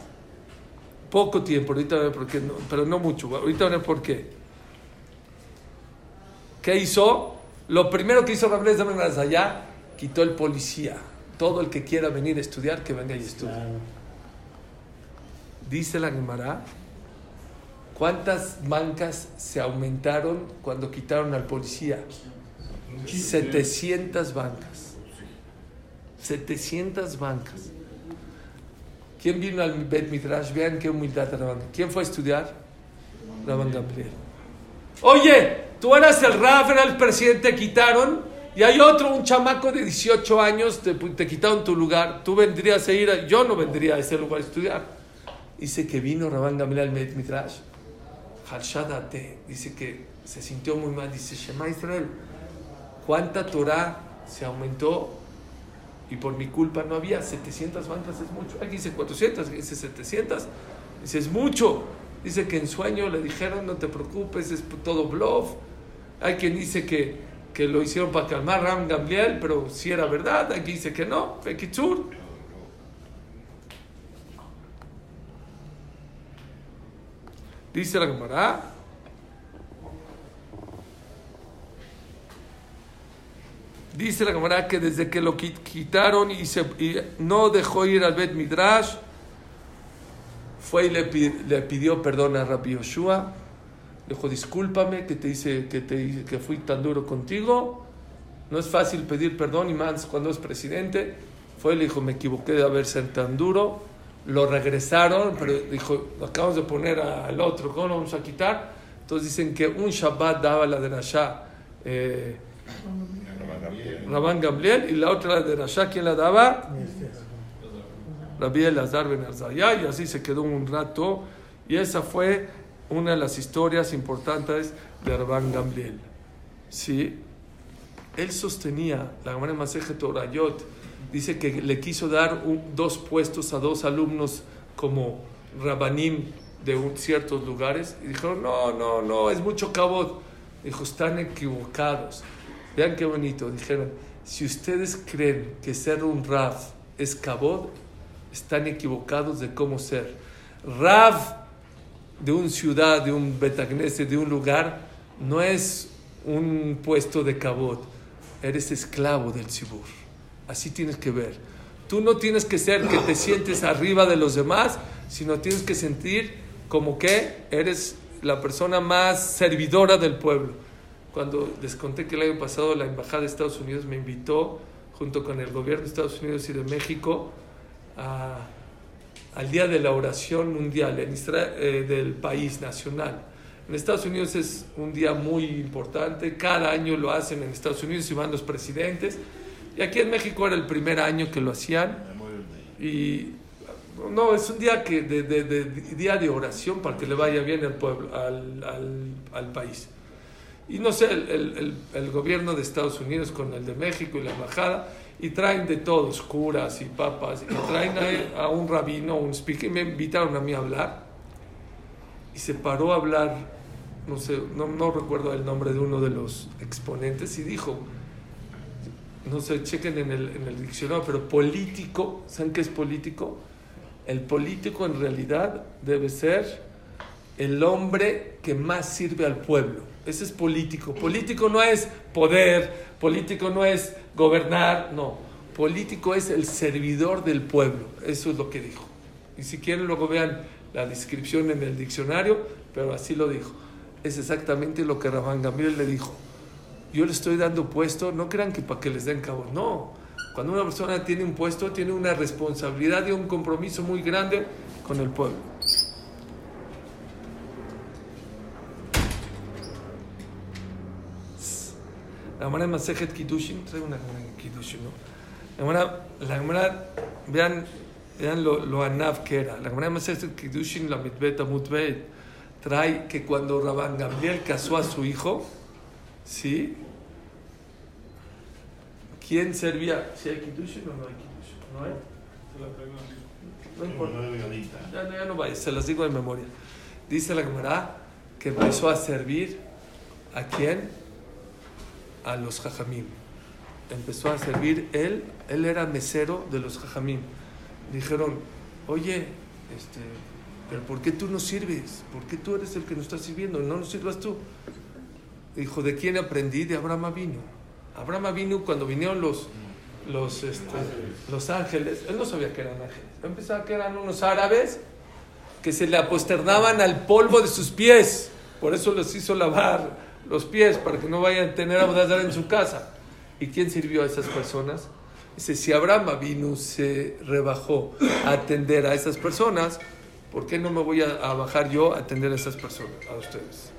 Poco tiempo, ahorita voy a ver por qué, no, pero no mucho. Ahorita voy a ver por qué. ¿Qué hizo? Lo primero que hizo Rabbi Zaman allá, quitó el policía. todo el que quiera venir a estudiar, que venga y estudie. Claro. Dice la Gemara, ¿cuántas bancas se aumentaron cuando quitaron al policía? 700 bancas. 700 bancas. ¿Quién vino al Bet Midrash? Vean qué humildad Rabban. ¿Quién fue a estudiar? Rabban Gamliel. Oye, tú eras el Raf, era el presidente, quitaron. Y hay otro, un chamaco de 18 años, te, te quitaron tu lugar. Tú vendrías a ir, yo no vendría a ese lugar a estudiar. Dice que vino Rabban Gamliel al Midrash. Halshadate, dice que se sintió muy mal. Dice, Shema Israel, ¿cuánta Torah se aumentó? Y por mi culpa no había 700 bancas, es mucho. Aquí dice 400, aquí dice 700. Dice, es mucho. Dice que en sueño le dijeron, no te preocupes, es todo bluff. Hay quien dice que, que lo hicieron para calmar Ram Gamliel, pero si era verdad. Aquí dice que no, Fekitzur. Dice la Gemara. Dice la Gemara que desde que lo qui- quitaron y, se, no dejó ir al Bet Midrash, fue y le, le pidió perdón a Rabbi Yoshua. Dijo, discúlpame que te hice, que te hice- que fui tan duro contigo. No es fácil pedir perdón y más cuando es presidente. Fue y le dijo, me equivoqué de haber sido tan duro. Lo regresaron, pero dijo, acabamos de poner al otro, ¿cómo lo vamos a quitar? Entonces dicen que un Shabbat daba la de Rasha, eh, Rabban Gamliel, y la otra la de Rasha, ¿quién la daba? Rabbi Elazar Ben Arzayá, y así se quedó un rato. Y esa fue una de las historias importantes de Rabban Gamliel. Sí, él sostenía, la Gemara Maseje Torayot, dice que le quiso dar dos puestos a dos alumnos como rabanim de ciertos lugares. Y dijeron, no, no, no, es mucho cabot. Dijo, están equivocados. Vean qué bonito. Dijeron, si ustedes creen que ser un Rav es cabot, están equivocados de cómo ser. Rav de una ciudad, de un Betagnese, de un lugar, no es un puesto de cabot. Eres esclavo del Sibur. Así tienes que ver. Tú no tienes que ser que te sientes arriba de los demás, sino tienes que sentir como que eres la persona más servidora del pueblo. Cuando les conté que el año pasado la Embajada de Estados Unidos me invitó, junto con el gobierno de Estados Unidos y de México, a- al Día de la Oración Mundial en Isra- eh, del país nacional. En Estados Unidos es un día muy importante, cada año lo hacen en Estados Unidos y van los presidentes. Y aquí en México era el primer año que lo hacían. Y no, es un día que de, de- de- de- día de oración para que le vaya bien al pueblo, al, al- al país. Y no sé, el- el- el gobierno de Estados Unidos con el de México y la embajada, y traen de todos, curas y papas, y traen a, un rabino, un speaker, y me invitaron a mí a hablar, y se paró a hablar, no sé, no, no recuerdo el nombre de uno de los exponentes, y dijo, no sé, chequen en el, en el diccionario, pero político, ¿saben qué es político? El político en realidad debe ser el hombre que más sirve al pueblo. Ese es político. Político no es poder, político no es gobernar, no. Político es el servidor del pueblo. Eso es lo que dijo. Y si quieren luego vean la descripción en el diccionario, pero así lo dijo. Es exactamente lo que Rabán Gamliel le dijo. Yo le estoy dando puesto, no crean que para que les den cabo, no. Cuando una persona tiene un puesto, tiene una responsabilidad y un compromiso muy grande con el pueblo. La Gemara en Masejet Kiddushin, trae una Gemara en Kiddushin, ¿no? La Gemara, la Gemara, vean, vean lo, lo anav que era. La Gemara en Masejet Kiddushin, la mitbet amutbet, trae que cuando Rabban Gamliel casó a su hijo, ¿sí? ¿Quién servía? ¿Si hay Kiddushin o no hay Kiddushin? ¿No hay? No importa. Ya, no- ya no vaya, se las digo de memoria. Dice la Gemara que empezó a servir a quién? A los jajamim. Empezó a servir él, él era mesero de los jajamim. Dijeron, oye, este, pero ¿por qué tú no sirves? ¿Por qué tú eres el que nos está sirviendo? No nos sirvas tú. Dijo, ¿de quién aprendí? De Abraham vino. Abraham vino cuando vinieron los, los, este, los ángeles, él no sabía que eran ángeles, él pensaba que eran unos árabes que se le aposternaban al polvo de sus pies, por eso les hizo lavar los pies, para que no vayan a tener abodazar en su casa. ¿Y quién sirvió a esas personas? Dice, si Abraham vino, se rebajó a atender a esas personas, ¿por qué no me voy a, a bajar yo a atender a esas personas, a ustedes?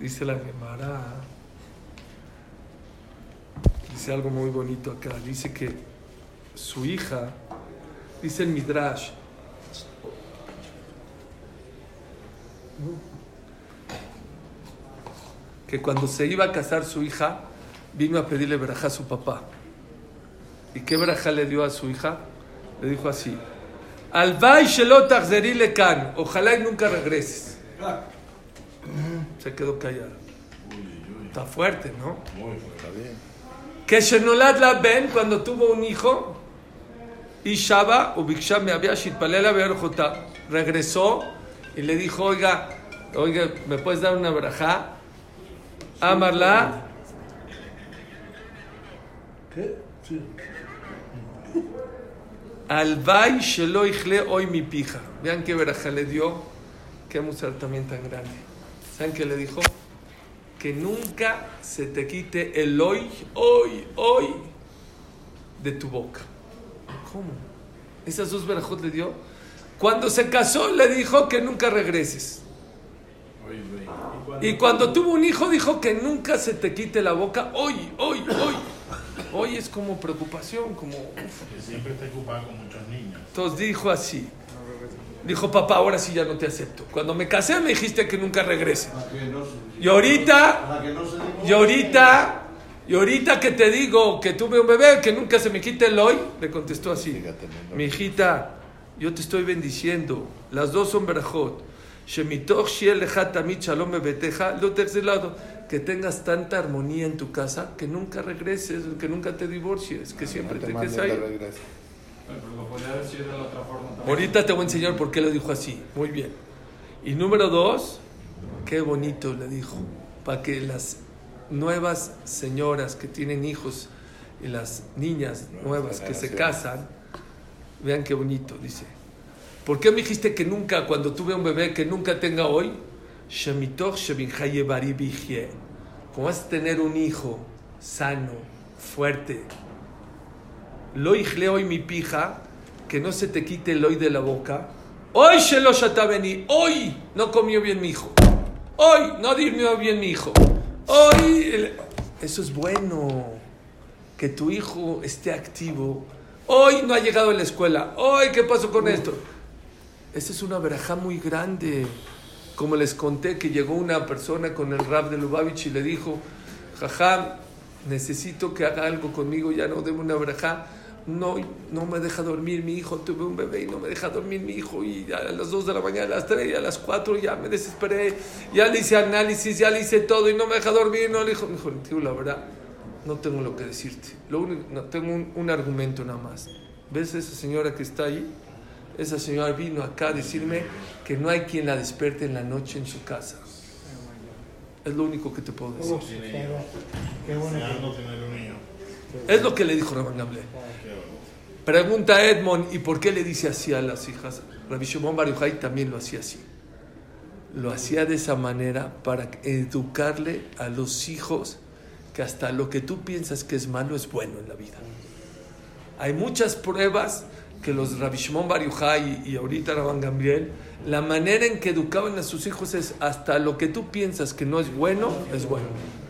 Dice la Gemara, dice algo muy bonito acá, dice que su hija, dice el Midrash, que cuando se iba a casar su hija, vino a pedirle verajá a su papá. ¿Y qué verajá le dio a su hija? Le dijo así, Albay Shelot Lekan, ojalá y nunca regreses. Se quedó callada. Está fuerte, ¿no? Muy fuerte. Que Shenolat la Ben, cuando tuvo un hijo, y Shaba, Ubiksha me había Shitpalela Beorjota, regresó y le dijo, oiga, oiga, ¿me puedes dar una braja? Amarla, ¿Qué? Sí. Albay Shelo hoy mi pija. Vean qué veraja le dio, qué musar también tan grande. ¿Saben qué le dijo? Que nunca se te quite el hoy, hoy, hoy de tu boca. ¿Cómo? Esas dos verajot le dio. Cuando se casó le dijo que nunca regreses. Y cuando tuvo un hijo dijo que nunca se te quite la boca. Hoy, hoy, hoy. Hoy es como preocupación, como... uf. Que siempre está ocupado con muchos niños. Entonces dijo así. Dijo, papá, ahora sí ya no te acepto. Cuando me casé me dijiste que nunca regrese. Y ahorita, y ahorita, y ahorita que te digo que tuve un bebé, que nunca se me quite el hoy, le contestó así. Mi hijita, yo te estoy bendiciendo. Las dos son berajot. Shemitoch shiel lecha tamid shalom bebeteja. Lo tercer lado, que tengas tanta armonía en tu casa, que nunca regreses, que nunca te divorcies, que siempre te quedes ahí. Pero lo podría decir de la otra forma también. Ahorita te voy a enseñar por qué lo dijo así. Muy bien. Y número dos, qué bonito le dijo. Para que las nuevas señoras que tienen hijos y las niñas nuevas que se casan, vean qué bonito, dice. ¿Por qué me dijiste que nunca, cuando tuve un bebé, que nunca tenga hoy? Como vas a tener un hijo sano, fuerte, lo ijle hoy mi pija, que no se te quite el hoy de la boca. Hoy Shelo Shatabeni, hoy no comió bien mi hijo. Hoy no durmió bien mi hijo. Hoy. el- Eso es bueno. Que tu hijo esté activo. Hoy no ha llegado a la escuela. Hoy, ¿qué pasó con esto? Esa es una verajá muy grande. Como les conté que llegó una persona con el rab de Lubavitch y le dijo, jajam, necesito que haga algo conmigo, ya no deme una verajá. No, no me deja dormir mi hijo, tuve un bebé y no me deja dormir mi hijo y a las 2 de la mañana, a las 3 y a las 4 ya me desesperé, ya le hice análisis, ya le hice todo y no me deja dormir, no le dijo, me dijo, tío, la verdad, no tengo lo que decirte, lo único, no, tengo un, un argumento nada más. ¿Ves esa señora que está ahí? Esa señora vino acá a decirme que no hay quien la despierte en la noche en su casa. Es lo único que te puedo decir. Uf, pero qué bueno Es lo que le dijo Rabban Gamliel. Pregunta Edmond, ¿y por qué le dice así a las hijas? Rabbi Shimon Bar también lo hacía así. Lo hacía de esa manera para educarle a los hijos que hasta lo que tú piensas que es malo es bueno en la vida. Hay muchas pruebas que los Rabbi Shimon Bar y ahorita Rabban Gamliel, la manera en que educaban a sus hijos es hasta lo que tú piensas que no es bueno, es bueno.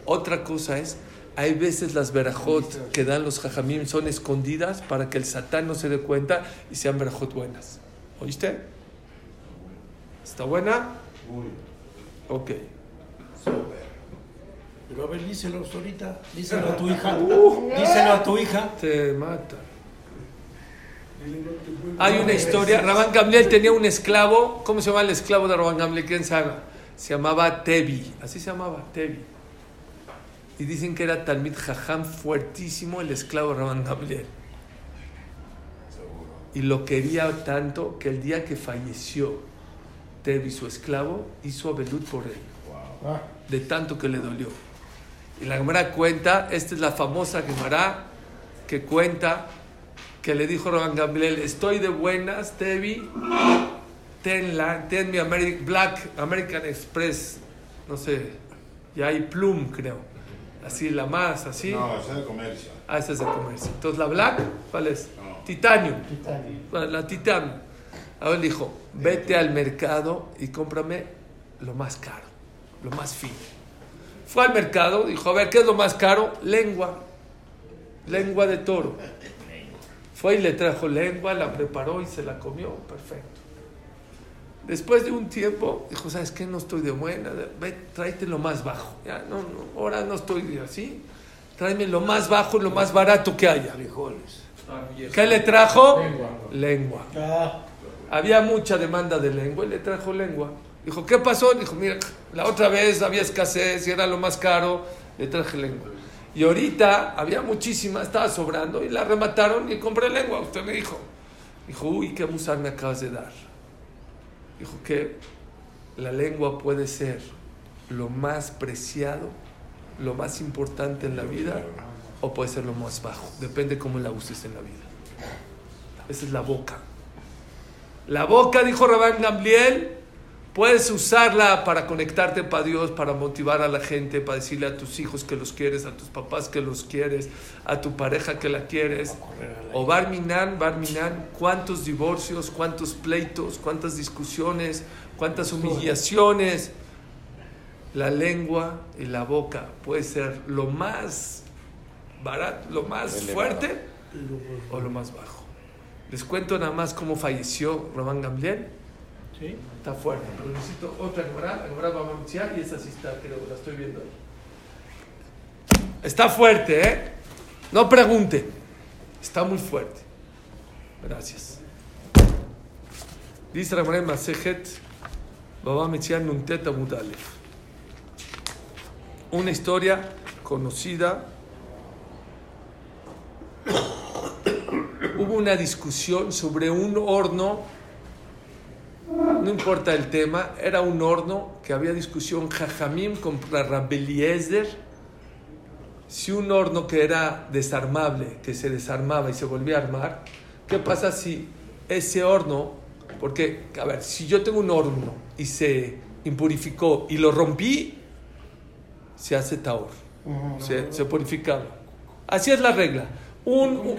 Otra cosa es, hay veces las verajot que dan los jajamim son escondidas para que el satán no se dé cuenta y sean verajot buenas. ¿Oíste? ¿Está buena? Ok. Pero a ver, díselo ahorita. Díselo a tu hija. <laughs> Díselo a tu hija. Te mata. Hay una historia. Rabán Gamliel tenía un esclavo. ¿Cómo se llama el esclavo de Rabán Gamliel? ¿Quién sabe? Se llamaba Tebi. Así se llamaba, Tebi. Y dicen que era Talmid Jajam fuertísimo el esclavo de Rabán Gamliel. y lo quería tanto que el día que falleció Tevi, su esclavo, hizo abelut por él. Ah, De tanto que le dolió. Y la Gemara cuenta, esta es la famosa Gemara que cuenta que le dijo Rabban Gamliel, estoy de buenas, Tevi, ten, la, ten mi Ameri- Black American Express, no sé, y hay Plum, creo. Así, la más, así. No, ese es de comercio. Ah, esa es de comercio. Entonces, la Black, ¿cuál es? No. Titanium. Titanium. Bueno, La Titanium. Ahora le dijo, vete al mercado y cómprame lo más caro, lo más fino. Fue al mercado, dijo, a ver, ¿qué es lo más caro? Lengua. Lengua de toro. Fue y le trajo lengua, la preparó y se la comió. Perfecto. Después de un tiempo, dijo, ¿sabes qué? No estoy de buena. Ve, tráete lo más bajo. Ya, no, no, ahora no estoy así. Tráeme lo más bajo y lo más barato que haya. ¿Qué le trajo? Lengua. Lengua. Ah, Había mucha demanda de lengua y le trajo lengua. Dijo, ¿qué pasó? Dijo, mira, la otra vez había escasez y era lo más caro, le traje lengua. Y ahorita había muchísima, estaba sobrando y la remataron y compré lengua. Usted me dijo. Dijo, uy, qué musar me acabas de dar. Dijo que la lengua puede ser lo más preciado, lo más importante en la vida o puede ser lo más bajo. Depende cómo la uses en la vida. Esa es la boca. La boca, dijo Rabán Gamliel, puedes usarla para conectarte para Dios, para motivar a la gente, para decirle a tus hijos que los quieres, a tus papás que los quieres, a tu pareja que la quieres. O Barminan, Barminan, cuántos divorcios, cuántos pleitos, cuántas discusiones, cuántas humillaciones. La lengua y la boca puede ser lo más barato, lo más fuerte o lo más bajo. Les cuento nada más cómo falleció Román Gamliel. Sí. Está fuerte, pero necesito otra Gemara. La Gemara va a y esa sí está, creo, la estoy viendo ahí. Está fuerte, ¿eh? No pregunte. Está muy fuerte. Gracias. Dice la Gemara Masejet, Baba Metzian Nuntet Amud Aleph. Una historia conocida. <coughs> Hubo una discusión sobre un horno no importa el tema, era un horno que había discusión Jajamim contra Rabeliezer. Si un horno que era desarmable, que se desarmaba y se volvía a armar, ¿qué pasa si ese horno, porque, a ver, si yo tengo un horno y se impurificó y lo rompí, se hace taor, se, se purificaba. Así es la regla. Un, un-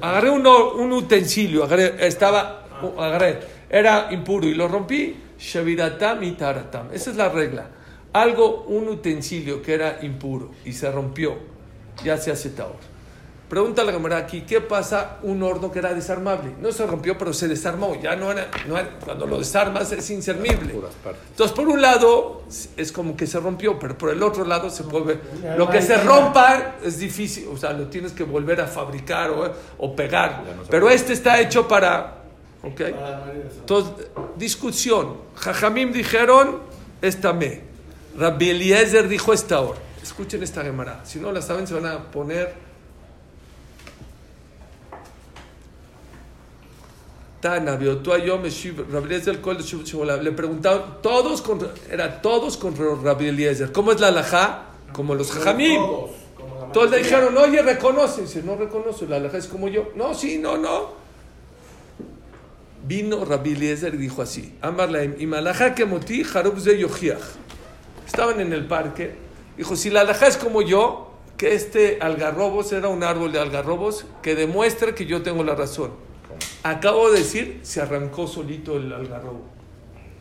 agarré un, un utensilio, agarré, estaba, agarré, era impuro y lo rompí, shaviratam y taratam. Esa es la regla. Algo, un utensilio que era impuro y se rompió, ya se hace taor. Pregunta la cámara aquí, ¿qué pasa un horno que era desarmable? No se rompió, pero se desarmó. Ya no era, no era- cuando lo desarmas es inservible. Entonces, por un lado es como que se rompió, pero por el otro lado se puede... Lo que se rompa es difícil, o sea, lo tienes que volver a fabricar o, o pegar. Pero este está hecho para... ¿Ok? Entonces, discusión. Jajamim dijeron, esta me. Rabbi Eliezer dijo esta hora. Escuchen esta gemara. Si no la saben, se van a poner... Tana, Eshiv, Rabbi Eliezer. Le preguntaron, todos contra, era todos contra Rabbi Eliezer. ¿Cómo es la alajá? Como los jajamim. Todos le dijeron, oye, reconoce. Dice, no reconoce, la alajá es como yo. No, sí, no, no. Vino Rabbi Eliezer y dijo así: Amar laim, y malajá que moti, jarub ze yochiach. Estaban en el parque. Dijo: Si la alajá es como yo, que este algarrobos era un árbol de algarrobos, que demuestre que yo tengo la razón. Acabo de decir, se arrancó solito el algarrobo.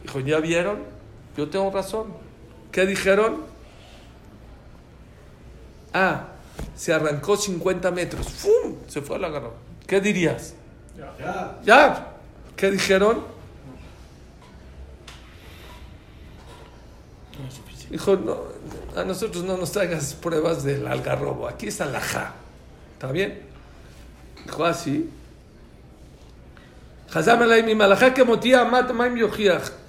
Dijo: ¿Ya vieron? Yo tengo razón. ¿Qué dijeron? Ah, se arrancó 50 metros. ¡Fum! Se fue al algarrobo. ¿Qué dirías? Ya. ¿Ya? ¿Qué dijeron? Dijo, no, a nosotros no nos traigas pruebas del algarrobo, aquí está la ja. ¿Está bien? Dijo así.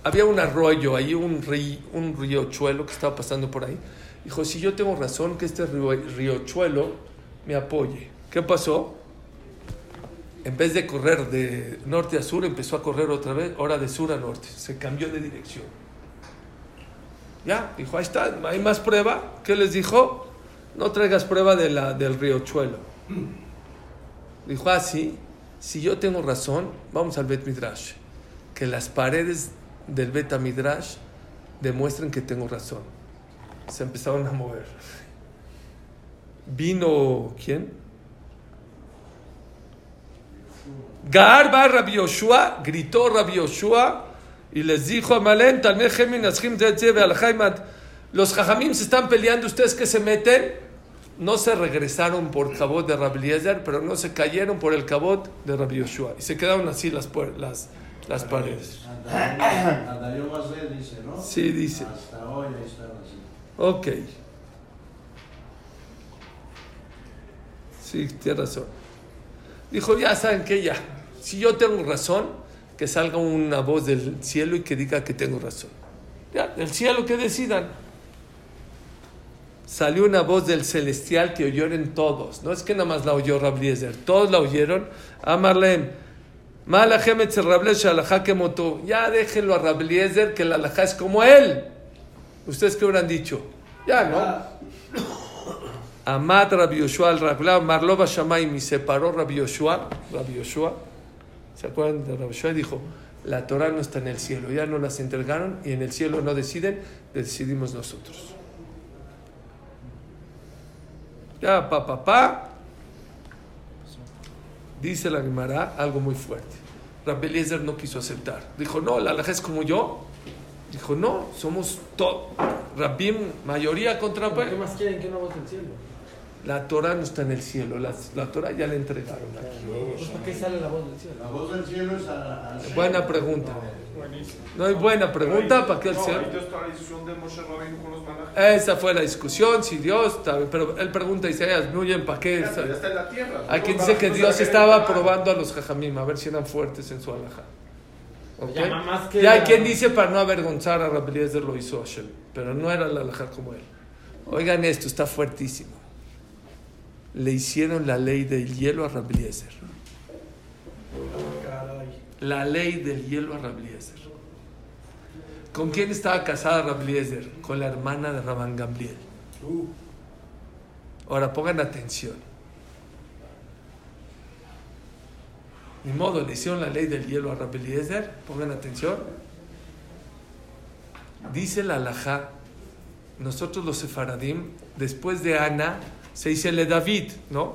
Había un arroyo ahí, un, ri- un riachuelo que estaba pasando por ahí. Dijo, si yo tengo razón, que este río- riachuelo me apoye. ¿Qué pasó? En vez de correr de norte a sur, empezó a correr otra vez, ahora de sur a norte. Se cambió de dirección. Ya, dijo, ahí está, hay más prueba. ¿Qué les dijo? No traigas prueba de la, del riachuelo. Dijo, ah, sí, si yo tengo razón, vamos al Bet Midrash. Que las paredes del Bet Midrash demuestren que tengo razón. Se empezaron a mover. Vino, ¿quién? Gar va Rabbi Yoshua, gritó Rabbi Yoshua y les dijo a Malén, los jajamim se están peleando, ustedes que se meten, no se regresaron por cabot de Rabbi Eliezer, pero no se cayeron por el cabot de Rabbi Yoshua. Y se quedaron así las, puer- las, las paredes. Sí, dice. Hasta hoy ahí están así. Ok. Sí, tiene razón. Dijo, ya saben que ya, si yo tengo razón, que salga una voz del cielo y que diga que tengo razón. Ya, del cielo que decidan. Salió una voz del celestial que oyeron todos. No es que nada más la oyó Rabliezer, todos la oyeron. Que motó. Ya déjenlo a Rabliezer que la alajá es como él. ¿Ustedes qué hubieran dicho? Ya, ¿no? <coughs> Amad Rabbi Yoshua al Marlova Shamaim y separó Rabbi Yoshua, Rabbi Yoshua, ¿se acuerdan de Rabbi? Dijo, la Torah no está en el cielo, ya no las entregaron y en el cielo no deciden, decidimos nosotros. Ya, pa, pa, pa. Dice la Gemara algo muy fuerte. Rabbi Eliezer no quiso aceptar. Dijo, no, la alhaja es como yo. Dijo, no, somos todos. Rabbim, mayoría contra ¿Qué más quieren que una voz del cielo? La Torah no está en el cielo, la, la Torah ya la entregaron aquí. Pues, ¿Para qué sale la voz del cielo? La voz del cielo es a- Buena pregunta. Buenísimo. No hay buena pregunta, ¿para qué el cielo? Esa fue la discusión, si Dios, pero él pregunta a Isaías, muy bien, ¿para qué? Ya, ya está en la tierra. Hay quien dice que Dios estaba probando a los jajamim, a ver si eran fuertes en su alhaja. ¿Ok? Ya, más que Y hay quien dice para no avergonzar a Rabbi Eliezer lo hizo Hashem, pero no era la alhaja como él. Oigan esto, está fuertísimo. Le hicieron la ley del hielo a Rabbi Eliezer. La ley del hielo a Rabbi Eliezer. ¿Con quién estaba casada Rabbi Eliezer? Con la hermana de Rabban Gamliel. Ahora pongan atención. Ni modo, le hicieron la ley del hielo a Rabbi Eliezer. Pongan atención. Dice la alajá, nosotros los sefaradim, después de Ana, se dice le David, ¿no?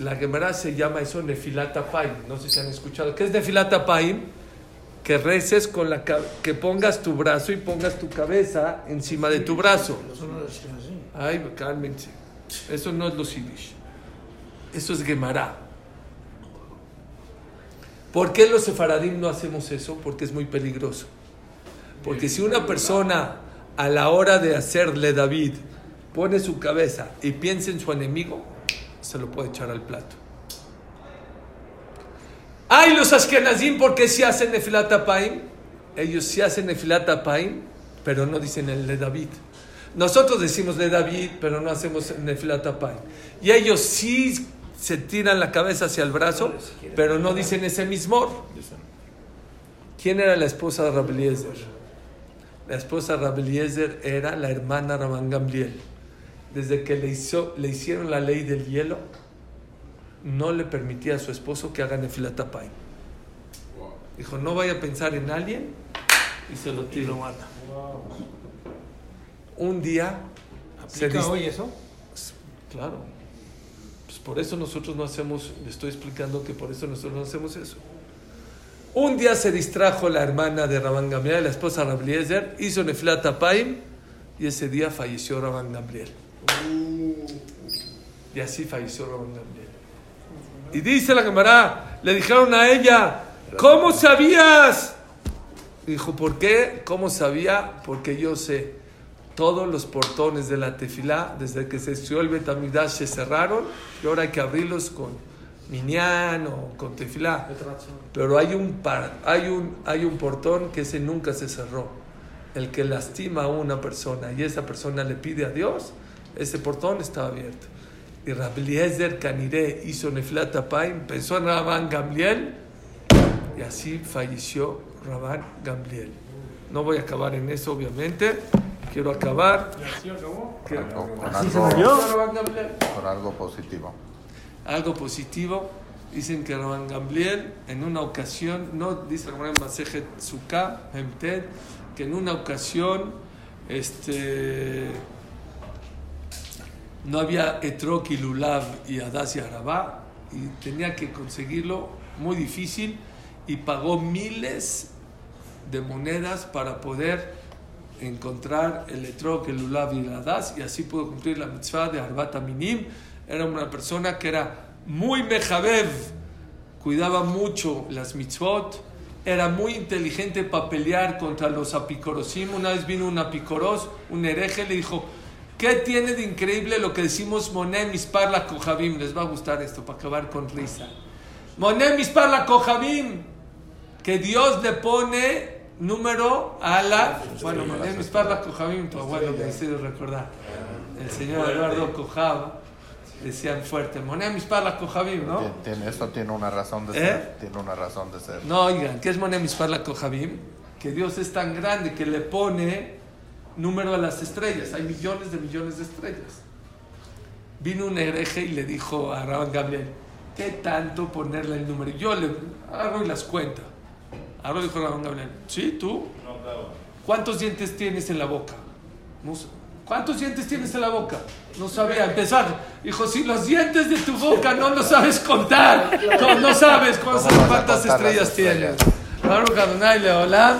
La Gemara se llama eso Nefilat Apaim. No sé si han escuchado. ¿Qué es Nefilat Apaim? Que reces con la que pongas tu brazo y pongas tu cabeza encima de tu brazo. Ay, cálmense. Eso no es los Yiddish. Eso es Gemara. ¿Por qué los sefaradim no hacemos eso? Porque es muy peligroso. Porque si una persona a la hora de hacerle David pone su cabeza y piensa en su enemigo, se lo puede echar al plato. Ay, los Ashkenazim, ¿por qué si hacen Nefilat Apaim? Ellos sí hacen Nefilat Apaim, pero no dicen el de David. Nosotros decimos de David, pero no hacemos Nefilat Apaim. Y ellos sí se tiran la cabeza hacia el brazo, pero no dicen ese mismo. ¿Quién era la esposa de Rabbi Eliezer? La esposa de Rabbi Eliezer era la hermana Rabban Gamliel. Desde que le, hizo, le hicieron la ley del hielo, no le permitía a su esposo que haga Nefilat Apaim. Dijo, no vaya a pensar en alguien y se lo tiro. Un día se ¿Aplica dis- hoy eso? Claro. Pues por eso nosotros no hacemos, le estoy explicando que por eso nosotros no hacemos eso. Un día se distrajo la hermana de Rabban Gamliel, la esposa de Rabbi Eliezer, hizo Nefilat Apaim y ese día falleció Rabban Gamliel. Y así falleció Rabban Gamliel. Y dice la Gemara, le dijeron a ella, ¿cómo sabías? Dijo, ¿por qué? ¿Cómo sabía? Porque yo sé, todos los portones de la tefilá, desde que se estudió el Betamigdash, se cerraron y ahora hay que abrirlos con minyan o con tefilá. Pero hay un, par- hay, un, hay un portón que ese nunca se cerró. El que lastima a una persona y esa persona le pide a Dios, ese portón está abierto. y Rabliezer Caniré hizo Neflat Apaim, pensó en Rabán Gamliel y así falleció Rabán Gamliel. No voy a acabar en eso, obviamente. Quiero acabar. ¿Y así acabó? que- Con, con ¿Así se algo? Rabán Gamliel. con algo positivo. Algo positivo. Dicen que Rabban Gamliel en una ocasión, no dice Rabban Masejet Hemted, que en una ocasión este, no había Etrok y Lulav y Adas y Arabá y tenía que conseguirlo muy difícil y pagó miles de monedas para poder encontrar el Etrok, el Lulav y el Adas y así pudo cumplir la mitzvah de Arbat Aminim. Era una persona que era muy mejabev, cuidaba mucho las mitzvot, era muy inteligente para pelear contra los apicorosim. Una vez vino un apicoros, un hereje, le dijo, ¿qué tiene de increíble lo que decimos Moné Mispar la Kohabim? Les va a gustar esto para acabar con risa. Moné Mispar la Kohabim, que Dios le pone número a la... Bueno, Moné Mispar la Kohabim, tu abuelo me hizo recordar. El señor Eduardo Cojab decían fuerte, Moné Mispar la Kohabim, ¿no? Tien- tiene- eso tiene una razón de ¿Eh? ser. Tiene una razón de ser. No, oigan, ¿qué es Moné Mispar la Kohabim? Que Dios es tan grande que le pone número a las estrellas. Hay millones de millones de estrellas. Vino un hereje y le dijo a Rabban Gabriel, ¿qué tanto ponerle el número? Yo le hago y las cuenta. Ahora dijo Rabban Gabriel, ¿sí? ¿Tú? ¿Cuántos dientes tienes en la boca? No sé. ¿Cuántos dientes tienes en la boca? No sabía empezar. Dijo, si los dientes de tu boca no los sabes contar, no, no sabes cuántas, ¿Cómo vas a cuántas contar las estrellas tienes. Baruch Adonai Leolam.